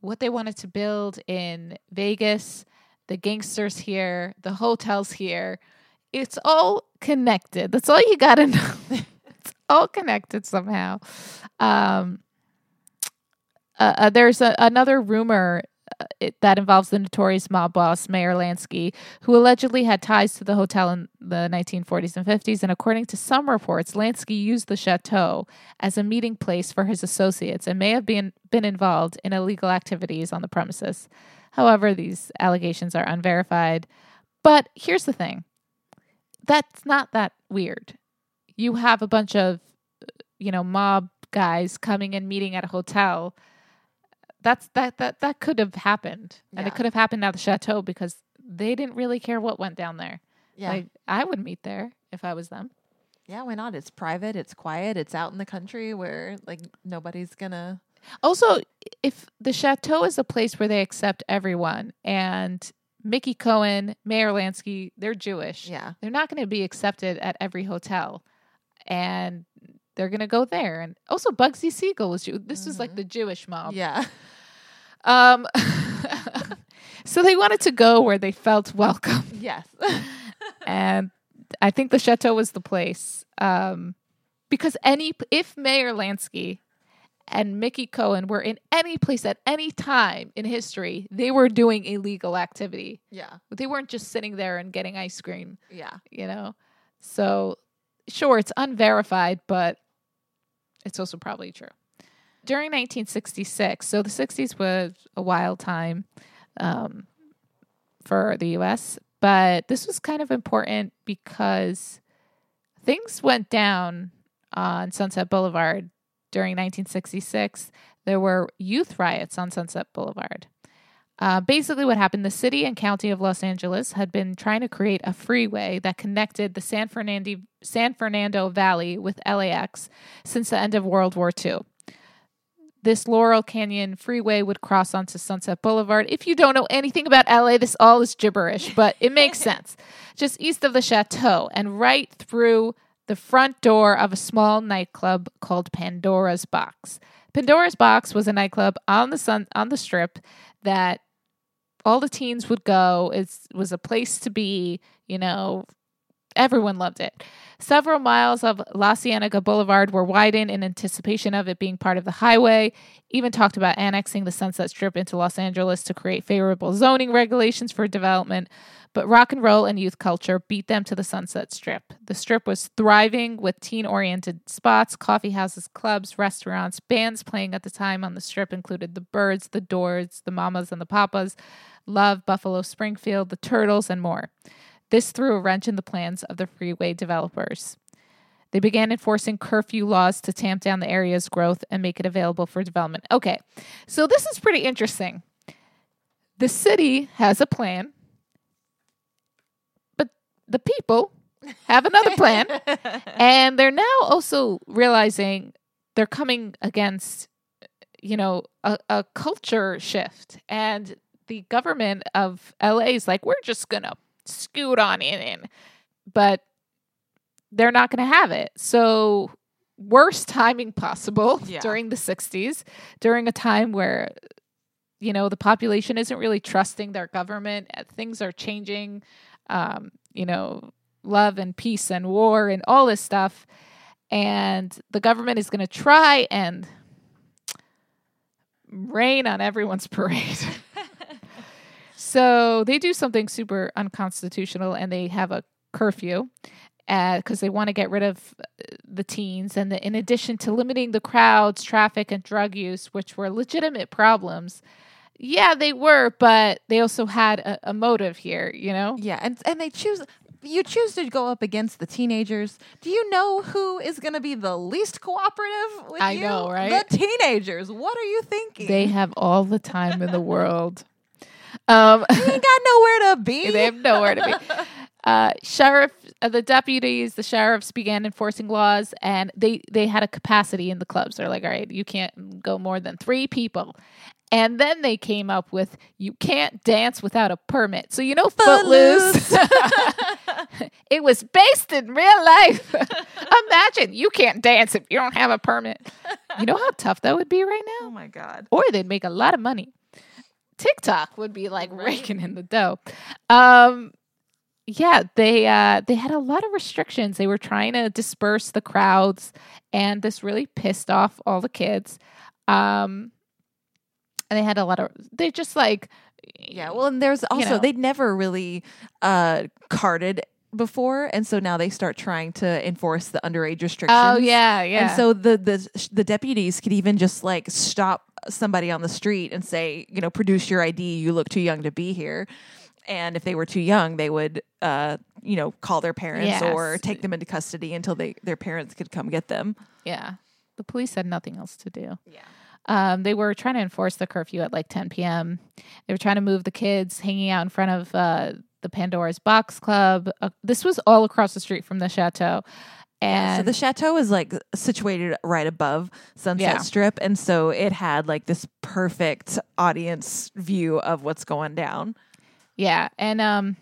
what they wanted to build in Vegas the gangsters here, the hotels here. It's all connected. That's all you got to know. it's all connected somehow. Um, uh, uh, there's a, another rumor uh, that involves the notorious mob boss Meyer Lansky, who allegedly had ties to the hotel in the 1940s and 50s. And according to some reports, Lansky used the chateau as a meeting place for his associates and may have been been involved in illegal activities on the premises. However, these allegations are unverified. But here's the thing that's not that weird. You have a bunch of, you know, mob guys coming and meeting at a hotel. That's that that that could have happened, and Yeah. it could have happened at the chateau because they didn't really care what went down there. Yeah. Like I would meet there if I was them. Yeah, why not? It's private, it's quiet, it's out in the country where like nobody's gonna Also, if the chateau is a place where they accept everyone, and Mickey Cohen, Meyer Lansky, they're Jewish. Yeah. They're not going to be accepted at every hotel, and they're going to go there. And also, Bugsy Siegel was Jew. This was like Mhm. the Jewish mob. Yeah. Um. so they wanted to go where they felt welcome, yes. and I think the chateau was the place. Um, because any if Meyer Lansky and Mickey Cohen were in any place at any time in history, they were doing illegal activity. yeah. They weren't just sitting there and getting ice cream, Yeah. you know? So, sure, it's unverified, but it's also probably true. During 1966, so the 60s was a wild time um, for the US, but this was kind of important because things went down on Sunset Boulevard during 1966. There were youth riots on Sunset Boulevard. Uh, basically, what happened the city and county of Los Angeles had been trying to create a freeway that connected the San Fernando, San Fernando Valley with LAX since the end of World War II. This Laurel Canyon freeway would cross onto Sunset Boulevard. If you don't know anything about LA, this all is gibberish, but it makes sense. Just east of the chateau and right through the front door of a small nightclub called Pandora's Box. Pandora's Box was a nightclub on the sun on the strip that all the teens would go. It was a place to be, you know, everyone loved it. Several miles of La Cienega Boulevard were widened in anticipation of it being part of the highway. Even talked about annexing the Sunset Strip into Los Angeles to create favorable zoning regulations for development. But rock and roll and youth culture beat them to the Sunset Strip. The strip was thriving with teen oriented spots, coffee houses, clubs, restaurants. Bands playing at the time on the strip included the Byrds, the Doors, the Mamas and the Papas, Love, Buffalo Springfield, the Turtles, and more. This threw a wrench in the plans of the freeway developers. They began enforcing curfew laws to tamp down the area's growth and make it available for development. Okay, so this is pretty interesting. The city has a plan, but the people have another plan. and they're now also realizing they're coming against, you know, a, a culture shift. And the government of LA is like, we're just going to scoot on in, in. But they're not going to have it. So, worst timing possible Yeah. during the 60s, during a time where, you know, the population isn't really trusting their government. uh, Things are changing, um, you know, love and peace and war and all this stuff. And the government is going to try and rain on everyone's parade. So they do something super unconstitutional and they have a curfew because they want to get rid of uh, the teens. And the, in addition to limiting the crowds, traffic, and drug use, which were legitimate problems, yeah, they were, but they also had a, a motive here, you know? Yeah, and and they choose you choose to go up against the teenagers. Do you know who is going to be the least cooperative with I you? know, right? The teenagers. What are you thinking? They have all the time in the world. Um, They ain't got nowhere to be. they have nowhere to be. Uh, sheriff, uh, the deputies, the sheriffs began enforcing laws, and they they had a capacity in the clubs. They're like, all right, you can't go more than three people. And then they came up with you can't dance without a permit. So you know Footloose. it was based in real life. Imagine you can't dance if you don't have a permit. You know how tough that would be right now? oh my god. or they'd make a lot of money. TikTok would be like Right. raking in the dough. Um, yeah, they uh, they had a lot of restrictions. They were trying to disperse the crowds, and this really pissed off all the kids. Um, and they had a lot of they just like Yeah, well, and there's also know. they'd never really uh carded before, and so now they start trying to enforce the underage restrictions. oh yeah yeah And so the the the deputies could even just like stop somebody on the street and say, you know, produce your ID. You look too young to be here. And if they were too young, they would, uh, you know, call their parents or take them into custody until they their parents could come get them. yeah. The police had nothing else to do. Yeah. Um, they were trying to enforce the curfew at like 10 p.m. They were trying to move the kids hanging out in front of uh, the Pandora's Box Club. Uh, this was all across the street from the chateau. And so the chateau is like situated right above Sunset Yeah. Strip, and so it had like this perfect audience view of what's going down. Yeah, and um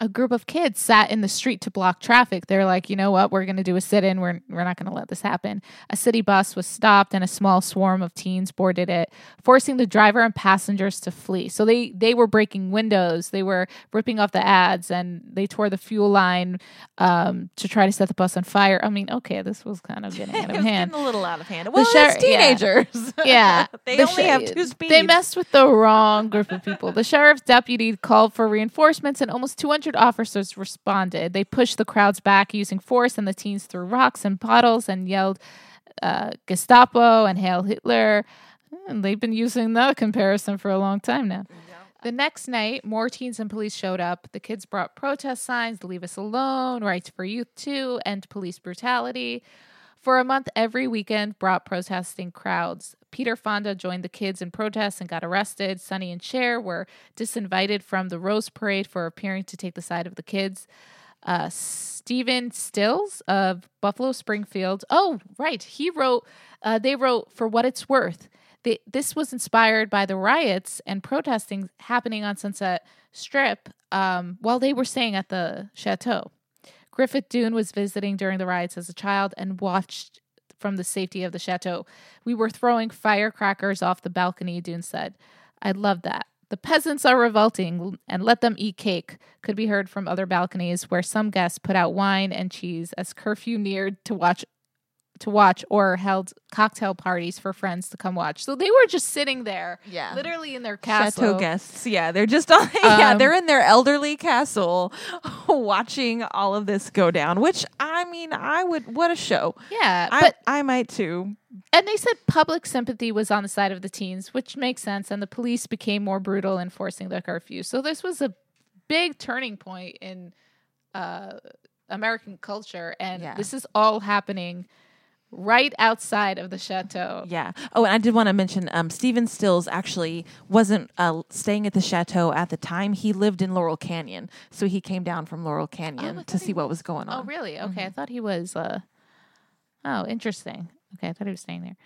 a group of kids sat in the street to block traffic. They're like, "You know what? We're going to do a sit-in. We're we're not going to let this happen." A city bus was stopped and a small swarm of teens boarded it, forcing the driver and passengers to flee. So they they were breaking windows, they were ripping off the ads and they tore the fuel line um to try to set the bus on fire. I mean, okay, this was kind of getting out of hand. getting a little out of hand. Well, sheriff- it's teenagers. Yeah. they The only sh- have two speeds. They messed with the wrong group of people. The sheriff's deputy called for reinforcements, and almost 200 officers responded. They pushed the crowds back using force, and the teens threw rocks and bottles and yelled uh, Gestapo and Hail Hitler. And they've been using that comparison for a long time now. The next night, more teens and police showed up. The kids brought protest signs, Leave Us Alone, Rights for Youth Too, End Police Brutality. For a month, every weekend brought protesting crowds. Peter Fonda joined the kids in protests and got arrested. Sonny and Cher were disinvited from the Rose Parade for appearing to take the side of the kids. Uh, Stephen Stills of Buffalo Springfield. Oh, right. He wrote, uh, they wrote For What It's Worth. They, this was inspired by the riots and protesting happening on Sunset Strip um, while they were staying at the chateau. Griffin Dunne was visiting during the riots as a child and watched from the safety of the chateau. We were throwing firecrackers off the balcony, Dunne said. I love that. The peasants are revolting and let them eat cake, could be heard from other balconies where some guests put out wine and cheese as curfew neared to watch to watch or held cocktail parties for friends to come watch. So they were just sitting there, Yeah. literally in their castle. Chateau guests. Yeah, they're just on. yeah, Um, they're in their elderly castle, watching all of this go down. Which I mean, I would. What a show! Yeah, I but I might too. And they said public sympathy was on the side of the teens, which makes sense. And the police became more brutal enforcing the curfew. So this was a big turning point in uh, American culture. And Yeah. this is all happening right outside of the chateau. Yeah. Oh, and I did want to mention um, Stephen Stills actually wasn't uh, staying at the chateau at the time. He lived in Laurel Canyon, so he came down from Laurel Canyon I to see what was going on. Oh, really? Okay. I thought he was. Uh... Oh, interesting. Okay. I thought he was staying there.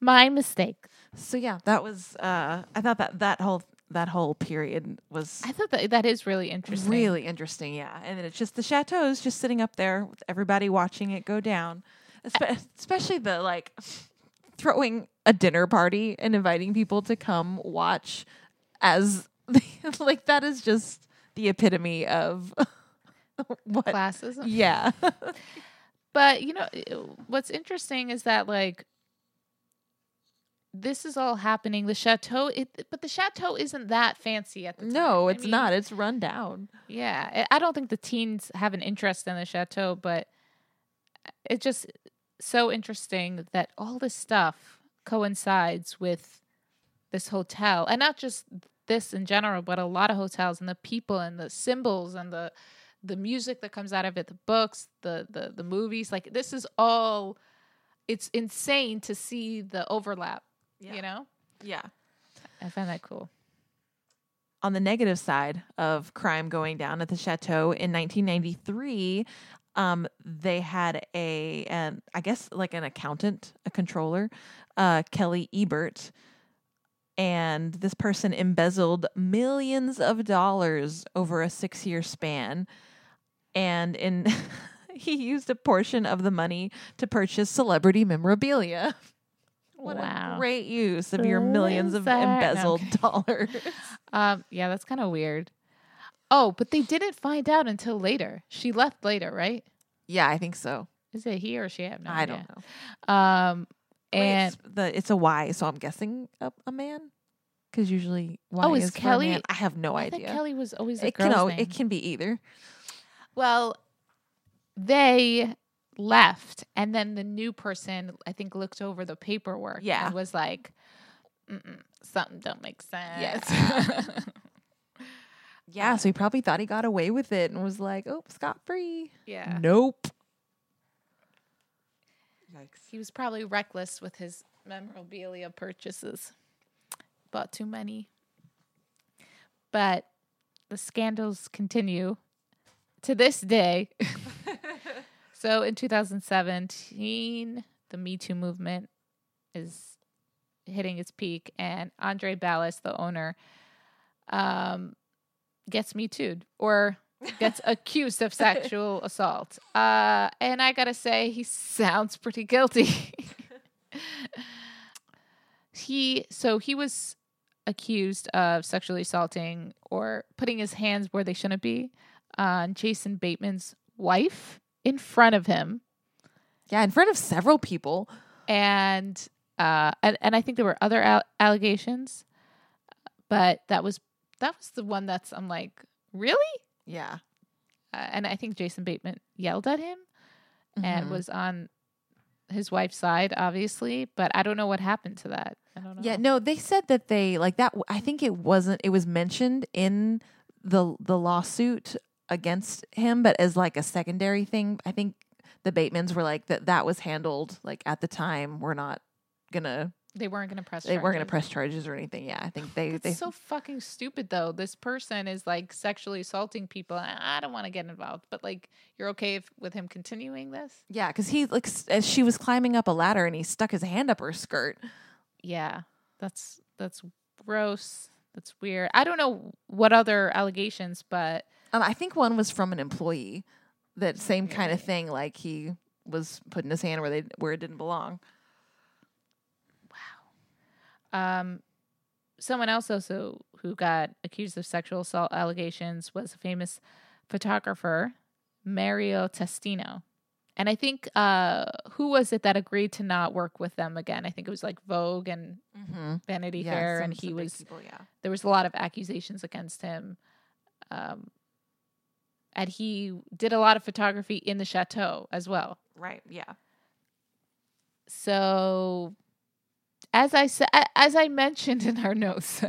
My mistake. So yeah, that was. Uh, I thought that that whole that whole period was I thought that that is really interesting. really interesting. Yeah, and then it's just the chateau's just sitting up there with everybody watching it go down, especially the like throwing a dinner party and inviting people to come watch as like that is just the epitome of what Classism. yeah But you know what's interesting is that like this is all happening. The chateau, it, but the chateau isn't that fancy at the time. no I it's mean, not it's run down Yeah, I I don't think the teens have an interest in the chateau, but it just so interesting that all this stuff coincides with this hotel, and not just this in general, but a lot of hotels and the people and the symbols and the the music that comes out of it, the books, the the the movies. Like this is all. It's insane to see the overlap. Yeah. You know, yeah I find that cool. on the negative side of crime going down at the chateau in 1993 um, they had a an i guess like an accountant a controller uh, kelly ebert and this person embezzled millions of dollars over a six year span and in he used a portion of the money to purchase celebrity memorabilia what wow. a great use of your millions of embezzled okay. dollars Um, yeah, that's kind of weird. Oh, but they didn't find out until later. She left later, right? Yeah, I think so. Is it he or she? I have no I idea. don't know. Um, Wait, and it's the it's a Y, so I'm guessing a, a man. Because usually Y Oh, is is for a Kelly- man. I have no I think idea. Kelly was always a it can girl's al- name. it can be either. Well, they left, and then the new person, I think, looked over the paperwork. Yeah. and was like, Mm-mm, "Something don't make sense." Yeah. Yeah, so he probably thought he got away with it and was like, "Oh, scot free." yeah. Nope. Yikes. He was probably reckless with his memorabilia purchases. Bought too many. But the scandals continue to this day. So in 2017, the Me Too movement is hitting its peak, and Andre Balazs, the owner, um, gets Me Too'd or gets accused of sexual assault. Uh, and I gotta say, he sounds pretty guilty. he so he was accused of sexually assaulting or putting his hands where they shouldn't be on Jason Bateman's wife in front of him. Yeah, in front of several people. And uh and, and I think there were other al- allegations, but that was that was the one that's I'm like, really? Yeah. Uh, and I think Jason Bateman yelled at him and Mhm. was on his wife's side, obviously, but I don't know what happened to that. I don't know. Yeah, no, they said that they like that. I think it wasn't. It was mentioned in the the lawsuit against him, but as like a secondary thing. I think the Batemans were like that. That was handled like at the time. We're not gonna. They weren't going to press. They weren't gonna charges. press charges or anything. Yeah, I think they It's they. so fucking stupid though. This person is like sexually assaulting people. I don't want to get involved, but like you're okay if, with him continuing this? yeah, because he like as she was climbing up a ladder and he stuck his hand up her skirt. Yeah, that's that's gross. That's weird. I don't know what other allegations, but Um, I think one was from an employee. That same kind of thing. Like he was putting his hand where they where it didn't belong. Um, someone else also who got accused of sexual assault allegations was a famous photographer, Mario Testino. And I think uh, who was it that agreed to not work with them again? I think it was like Vogue and Mm-hmm. Vanity Yeah, Fair, and he was people, yeah. there was a lot of accusations against him. Um, and he did a lot of photography in the chateau as well. Right. Yeah. So, as I said, as I mentioned in our notes,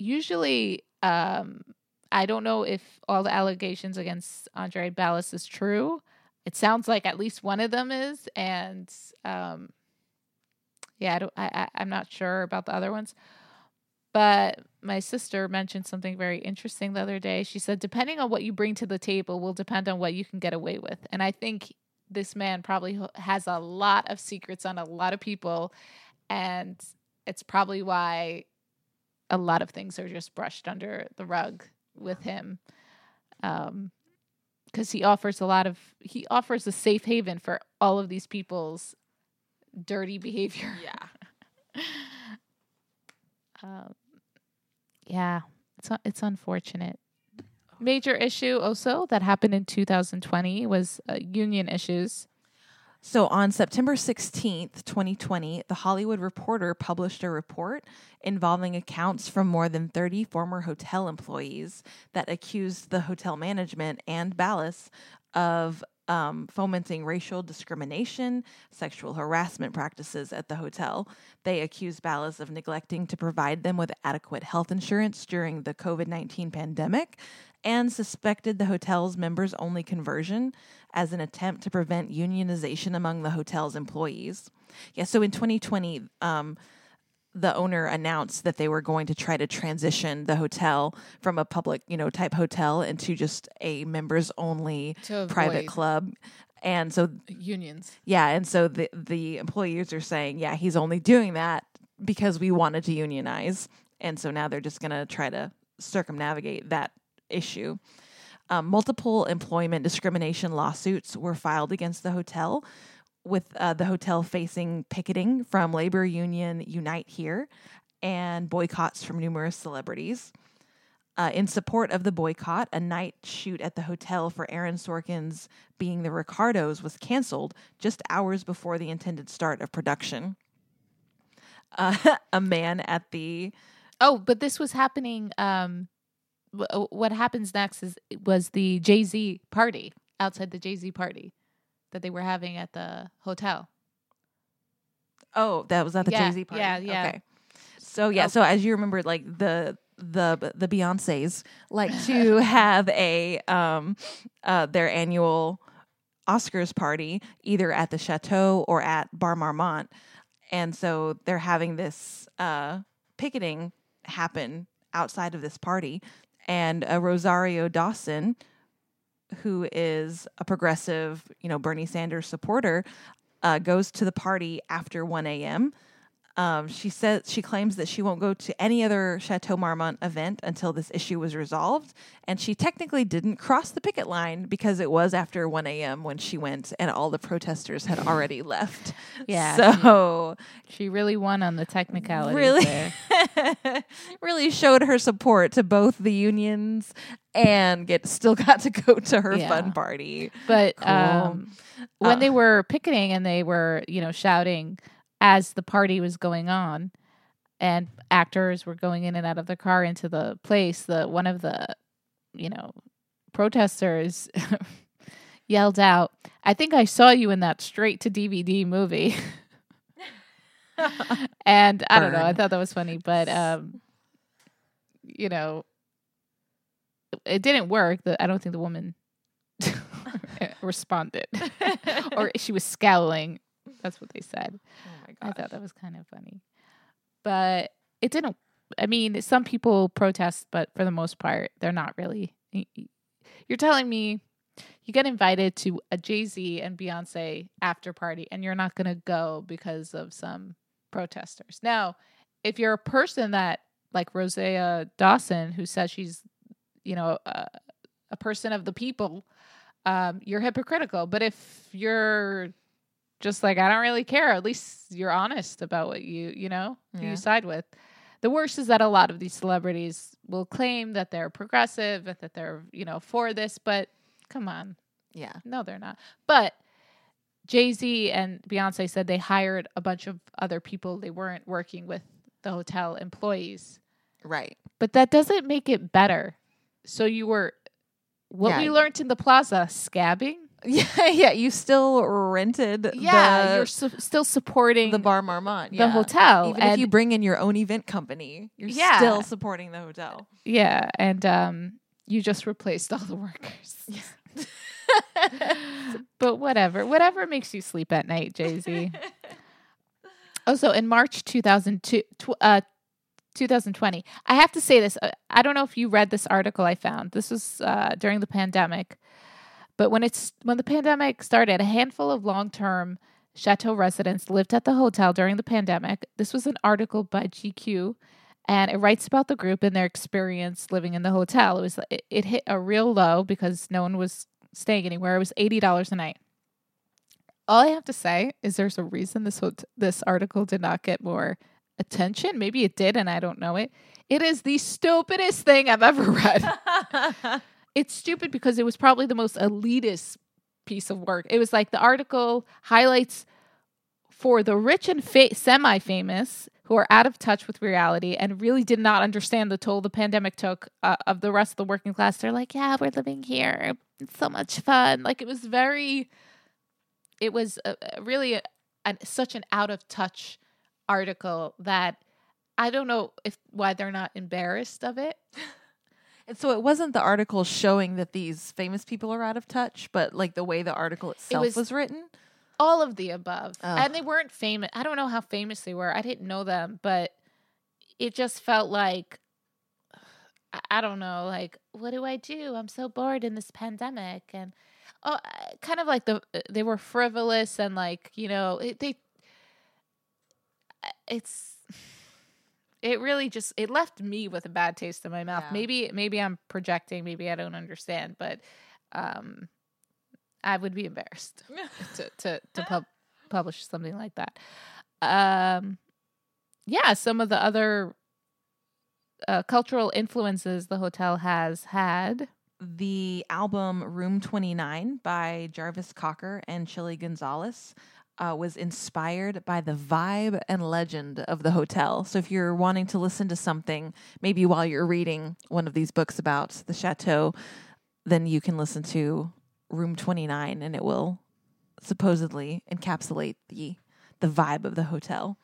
usually, um, I don't know if all the allegations against Andre Balazs is true. It sounds like at least one of them is, and um, yeah, I I, I'm not sure about the other ones. But my sister mentioned something very interesting the other day. She said, depending on what you bring to the table will depend on what you can get away with. And I think this man probably has a lot of secrets on a lot of people. And it's probably why a lot of things are just brushed under the rug with him. Um, because he offers a lot of, he offers a safe haven for all of these people's dirty behavior. Yeah. Um, yeah, it's it's unfortunate. Major issue also that happened in 2020 was uh, union issues. So on September 16th, 2020, The Hollywood Reporter published a report involving accounts from more than 30 former hotel employees that accused the hotel management and Balazs of um, fomenting racial discrimination, sexual harassment practices at the hotel. They accused Balazs of neglecting to provide them with adequate health insurance during the COVID 19 pandemic and suspected the hotel's members only conversion as an attempt to prevent unionization among the hotel's employees. Yeah, so in 2020, um, the owner announced that they were going to try to transition the hotel from a public, you know, type hotel into just a members only private club. And so Unions. yeah, and so the the employees are saying, yeah, he's only doing that because we wanted to unionize, and so now they're just going to try to circumnavigate that issue. Um, multiple employment discrimination lawsuits were filed against the hotel, with uh, the hotel facing picketing from labor union Unite Here and boycotts from numerous celebrities. Uh, in support of the boycott, a night shoot at the hotel for Aaron Sorkin's Being the Ricardos was canceled just hours before the intended start of production. Uh, a man at the Oh, but this was happening. Um, what happens next is was the Jay Z party outside the Jay Z party that they were having at the hotel. oh that was at the Yeah, Jay Z party. yeah, yeah. Okay. So yeah, Oh. so as you remember, like the the the Beyonces like to have a um uh their annual Oscars party either at the Chateau or at Bar Marmont, and so they're having this uh picketing happen outside of this party, and uh, Rosario Dawson who is a progressive, you know, Bernie Sanders supporter, uh, goes to the party after 1 a.m. Um, she says she claims that she won't go to any other Chateau Marmont event until this issue was resolved, and she technically didn't cross the picket line because it was after 1 a.m. when she went, and all the protesters had already left. Yeah, so She really won on the technicality. really, there. really showed her support to both the unions and get still got to go to her Yeah. fun party. But Cool. um, when Uh, they were picketing and they were, you know, shouting as the party was going on, and actors were going in and out of the car into the place, the one of the, you know, protesters yelled out, "I think I saw you in that straight to DVD movie." and I don't know, I thought that was funny, but um, you know, it didn't work. The, I don't think the woman responded, or she was scowling. That's what they said. oh my I thought that was kind of funny, but it didn't. I mean, some people protest, but for the most part, they're not really. You're telling me you get invited to a Jay Z and Beyonce after party, and you're not going to go because of some protesters. Now, if you're a person that like Rosea Dawson, who says she's, you know, a, a person of the people, um, you're hypocritical. But if you're just like I don't really care. At least you're honest about what you you know Yeah. you side with. The worst is that a lot of these celebrities will claim that they're progressive and that they're you know for this, but come on, Yeah. no, they're not. But Jay Z and Beyonce said they hired a bunch of other people. They weren't working with the hotel employees, Right. but that doesn't make it better. So you were what Yeah. we learned in the plaza scabbing. Yeah, yeah. You still rented Yeah, the, you're su- still supporting the Bar Marmont, the hotel. Even if you bring in your own event company, you're Yeah. still supporting the hotel. Yeah, and um, you just replaced all the workers. but whatever, whatever makes you sleep at night, Jay Z. also, in March 2002, tw- uh, 2020, I have to say this. uh, I don't know if you read this article I found. This was uh, during the pandemic, but when it's when the pandemic started, a handful of long-term chateau residents lived at the hotel during the pandemic. This was an article by GQ and it writes about the group and their experience living in the hotel. It was it, it hit a real low because no one was staying anywhere. It was eighty dollars a night. All I have to say is there's a reason this this article did not get more attention. Maybe it did, and I don't know it. It is the stupidest thing I've ever read. it's stupid because it was probably the most elitist piece of work. It was like the article highlights for the rich and fa- semi famous who are out of touch with reality and really did not understand the toll the pandemic took uh, of the rest of the working class. They're like, yeah, we're living here. It's so much fun. Like it was very, it was a, a really a, such an out of touch article that I don't know if why they're not embarrassed of it. And so it wasn't the article showing that these famous people are out of touch, but like the way the article itself was- was, written. all of the above. And they weren't famous i don't know how famous they were. I didn't know them but it just felt like I- don't know like what do i do? I'm so bored in this pandemic. And oh uh, kind of like the they were frivolous and like you know it, they uh, it's it really just it left me with a bad taste in my mouth Yeah. maybe maybe i'm projecting maybe i don't understand but um i would be embarrassed to to to pub- publish something like that. Um, yeah, some of the other uh, cultural influences the hotel has had. the album Room 29 by Jarvis Cocker and Chilly Gonzales uh, was inspired by the vibe and legend of the hotel. So if you're wanting to listen to something, maybe while you're reading one of these books about the chateau, then you can listen to Room 29 and it will supposedly encapsulate the the vibe of the hotel.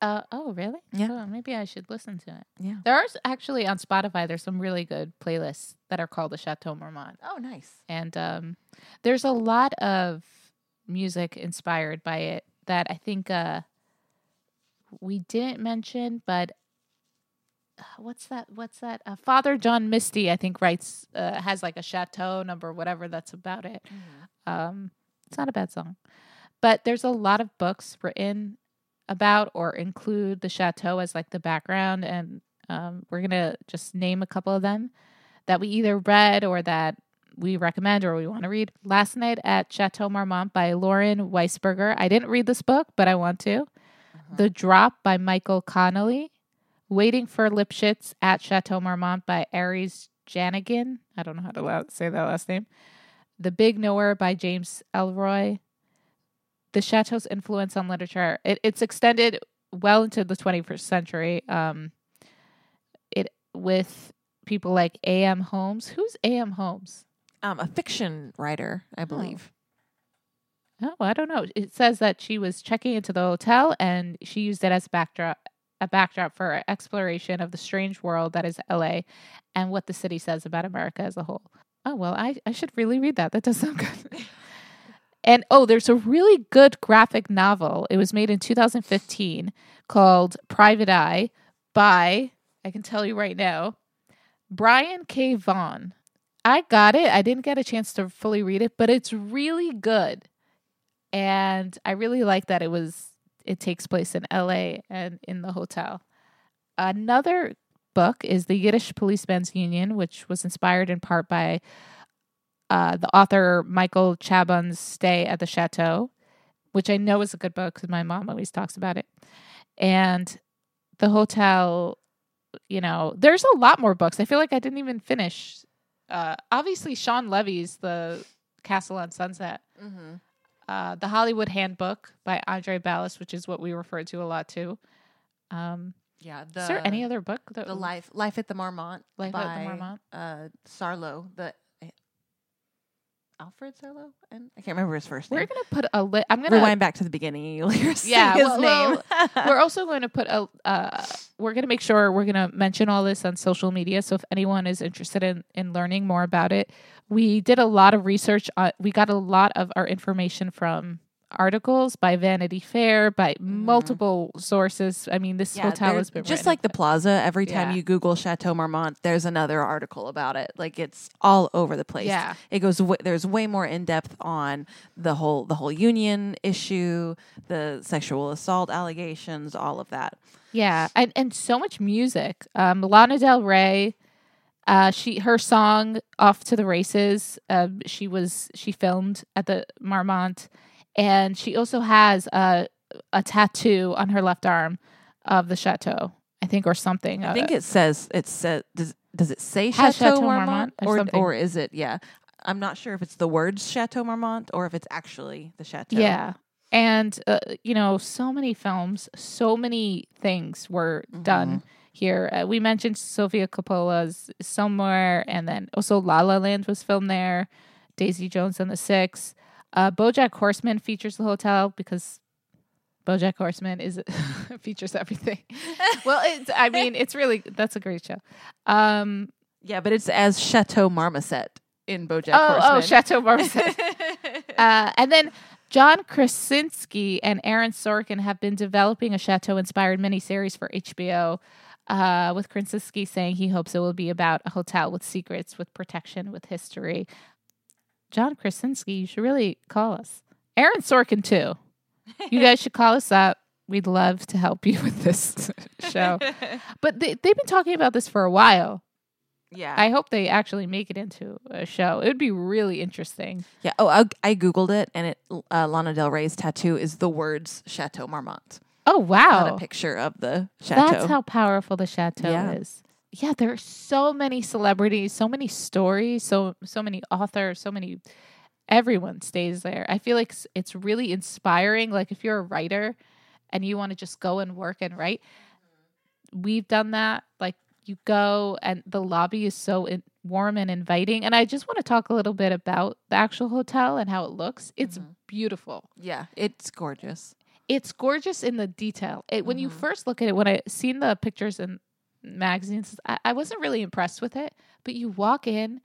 Uh, oh, really? Yeah. Oh, maybe I should listen to it. Yeah. There are actually on Spotify. There's some really good playlists that are called the Chateau Marmont, Oh, nice. and um, there's a lot of music inspired by it that I think uh, we didn't mention, but what's that? What's that? Uh, Father John Misty, I think, writes uh, has like a chateau number, whatever. That's about it. Um, it's not a bad song, but there's a lot of books written about or include the chateau as like the background, and um, we're gonna just name a couple of them that we either read or that we recommend or we want to read. Last Night at Chateau Marmont by Lauren Weisberger. I didn't read this book, but I want to. The Drop by Michael Connelly. Waiting for Lipchitz at Chateau Marmont by Aris Janigian. I don't know how to la- say that last name. The Big Nowhere by James Ellroy. The Chateau's influence on literature. It, it's extended well into the 21st century. Um, it with people like A.M. Homes. Who's A.M. Homes? Um, a fiction writer, I believe. Oh, I don't know. It says that she was checking into the hotel and she used it as a backdrop a backdrop for exploration of the strange world that is LA and what the city says about America as a whole. Oh well, I, I should really read that. That does sound good. and oh, there's a really good graphic novel. It was made in 2015 called Private Eye by I can tell you right now, Brian K. Vaughan. I got it. I didn't get a chance to fully read it, but it's really good. And I really like that it was it takes place in LA and in the hotel. Another book is The Yiddish Policeman's Union, which was inspired in part by uh, the author Michael Chabon's stay at the chateau, which I know is a good book because my mom always talks about it. And the hotel, you know, there's a lot more books. I feel like I didn't even finish. Uh, obviously, Shawn Levy's The Castle on Sunset. Mm-hmm. Uh, the Hollywood Handbook by Andre Balazs, which is what we refer to a lot too. Um, Yeah. The, is there any other book? That the life life at the Marmont Life by at the Marmont? uh Sarlot the Alfred Sarlot and I can't remember his first name. We're gonna put a li- I'm gonna Rewind back to the beginning. You'll hear Yeah, his well- name. we're also going to put a uh, we're going to make sure we're going to mention all this on social media so if anyone is interested in in learning more about it we did a lot of research uh, we got a lot of our information from articles by vanity fair by multiple sources i mean this Mm-hmm. Yeah, hotel has been just like the plaza. Every time Yeah. you Google Chateau Marmont, there's another article about it. Like it's all over the place. Yeah. it goes. W- there's way more in depth on the whole the whole union issue, the sexual assault allegations, all of that. Yeah, and and so much music. Um, Lana Del Rey, uh, she her song "Off to the Races." Uh, she was she filmed at the Marmont, and she also has a a tattoo on her left arm of the chateau, I think, or something. I think it says it says does does it say Has Chateau, Chateau Marmont, Marmont or or something. or is it yeah? I'm not sure if it's the words Chateau Marmont or if it's actually the chateau. Yeah. And, uh, you know, so many films, so many things were done here. Uh, we mentioned Sofia Coppola's Somewhere, and then also La La Land was filmed there, Daisy Jones and the Six. Uh, Bojack Horseman features the hotel because Bojack Horseman is features everything. well, it's, I mean, it's really, that's a great show. Um, yeah, but it's as Chateau Marmoset in BoJack oh, oh, Horseman. Chateau Marmont. Uh, and then John Krasinski and Aaron Sorkin have been developing a chateau inspired miniseries for HBO. Uh, with Krasinski saying he hopes it will be about a hotel with secrets, with protection, with history. John Krasinski, you should really call us. Aaron Sorkin, too. You guys should call us up. We'd love to help you with this show. But they, they've been talking about this for a while. yeah, I hope they actually make it into a show. It would be really interesting. yeah. Oh, I, I googled it, and it uh, Lana Del Rey's tattoo is the words Chateau Marmont, Oh not wow, a picture of the chateau. that's how powerful the chateau Yeah. is. Yeah, there are so many celebrities, so many stories, so so many authors, so many. Everyone stays there. I feel like it's really inspiring. Like if you're a writer and you want to just go and work and write, we've done that. Like you go and the lobby is so in, warm and inviting. And I just want to talk a little bit about the actual hotel and how it looks. It's mm-hmm. beautiful. yeah, it's gorgeous. it's gorgeous in the detail. It, when you mm-hmm. first look at it, when I seen the pictures in magazines, I, I wasn't really impressed with it. But you walk in,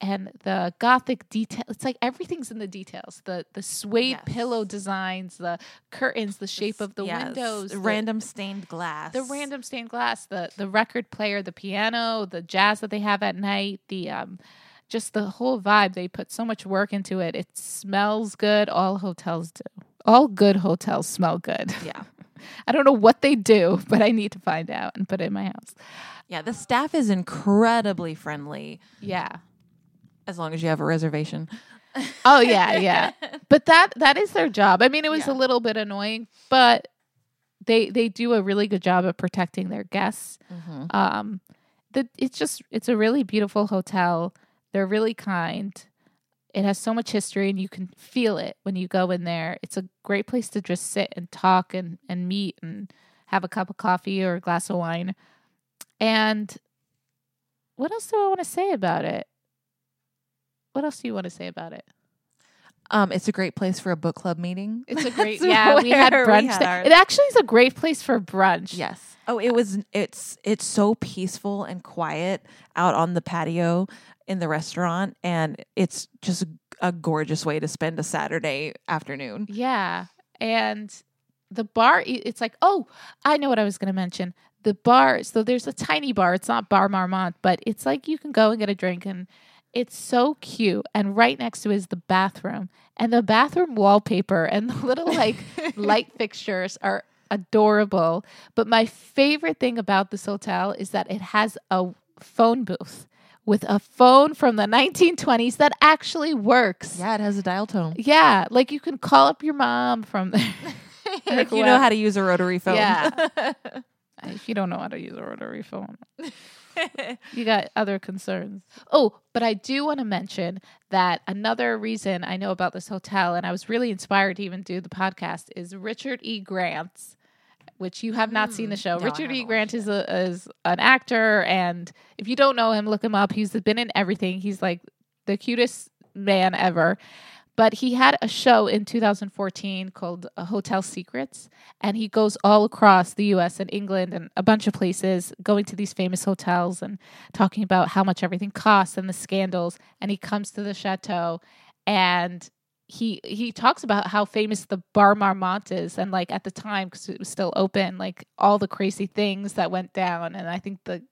and the gothic detail. It's like everything's in the details. The the suede Yes. pillow designs, the curtains, the shape of the Yes, windows, the- random stained glass. the random stained glass, the the record player, the piano, the jazz that they have at night, the um just the whole vibe. They put so much work into it. It smells good. All hotels do. All good hotels smell good. Yeah. I don't know what they do, but I need to find out and put it in my house. Yeah, the staff is incredibly friendly Yeah. as long as you have a reservation. Oh yeah, yeah. But that that is their job. I mean, it was Yeah. a little bit annoying, but they they do a really good job of protecting their guests. Mm-hmm. Um, the, it's just it's a really beautiful hotel. They're really kind. It has so much history, and you can feel it when you go in there. It's a great place to just sit and talk and and meet and have a cup of coffee or a glass of wine. And what else do I want to say about it? What else do you want to say about it? Um, it's a great place for a book club meeting. It's a great yeah. We had brunch. had there. It actually is a great place for brunch. Yes. Oh, it was. It's it's so peaceful and quiet out on the patio in the restaurant, and it's just a gorgeous way to spend a Saturday afternoon. Yeah. And the bar it's like, oh, I know what I was going to mention. The bar, so there's a tiny bar. It's not Bar Marmont, but it's like you can go and get a drink and it's so cute. And right next to it is the bathroom. And the bathroom wallpaper and the little like light fixtures are adorable. But my favorite thing about this hotel is that it has a phone booth with a phone from the 1920s that actually works. Yeah, it has a dial tone. Yeah, like you can call up your mom from there. if you know how to use a rotary phone. Yeah. if you don't know how to use a rotary phone, you got other concerns. Oh, but I do want to mention that another reason I know about this hotel, and I was really inspired to even do the podcast, is Richard E. Grant's. Which you have not seen the show. No, Richard E. Grant is a is an actor, and if you don't know him, look him up. He's been in everything. He's like the cutest man ever. But he had a show in 2014 called uh, Hotel Secrets, and he goes all across the US and England and a bunch of places, going to these famous hotels and talking about how much everything costs and the scandals. And he comes to the chateau and he he talks about how famous the Bar Marmont is, and like at the time because it was still open, like all the crazy things that went down. And I think the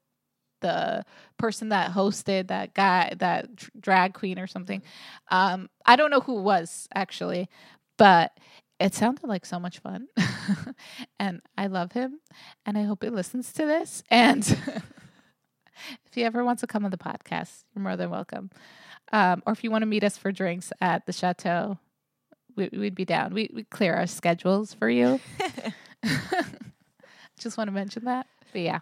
the person that hosted that guy, that dr- drag queen or something, um, I don't know who it was actually, but it sounded like so much fun, and I love him, and I hope he listens to this. And if he ever wants to come on the podcast, you're more than welcome. Um, or if you want to meet us for drinks at the chateau, we, we'd be down. We we clear our schedules for you. Just want to mention that. But yeah,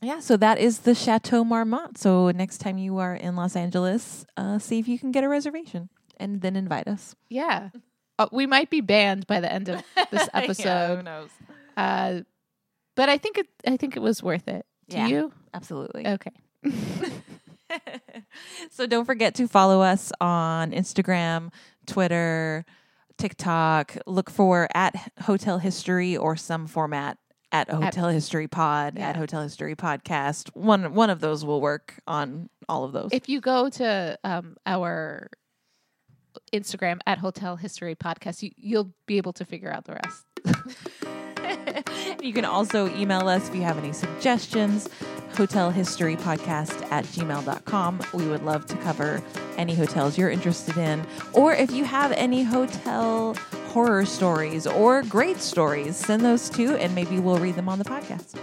Yeah, so that is the Chateau Marmont. So next time you are in Los Angeles, uh, see if you can get a reservation and then invite us. yeah. Uh, we might be banned by the end of this episode. Who knows? uh, but I think it. I think it was worth it. Do Yeah. you? Absolutely. Okay. so don't forget to follow us on Instagram, Twitter, TikTok. Look for at Hotel History or some format at Hotel History Pod, Yeah. at Hotel History Podcast. One one of those will work on all of those. If you go to um, our Instagram at Hotel History Podcast, you, you'll be able to figure out the rest. you can also email us if you have any suggestions. Hotelhistorypodcast at gmail.com we would love to cover any hotels you're interested in. Or if you have any hotel horror stories or great stories send those too and maybe we'll read them on the podcast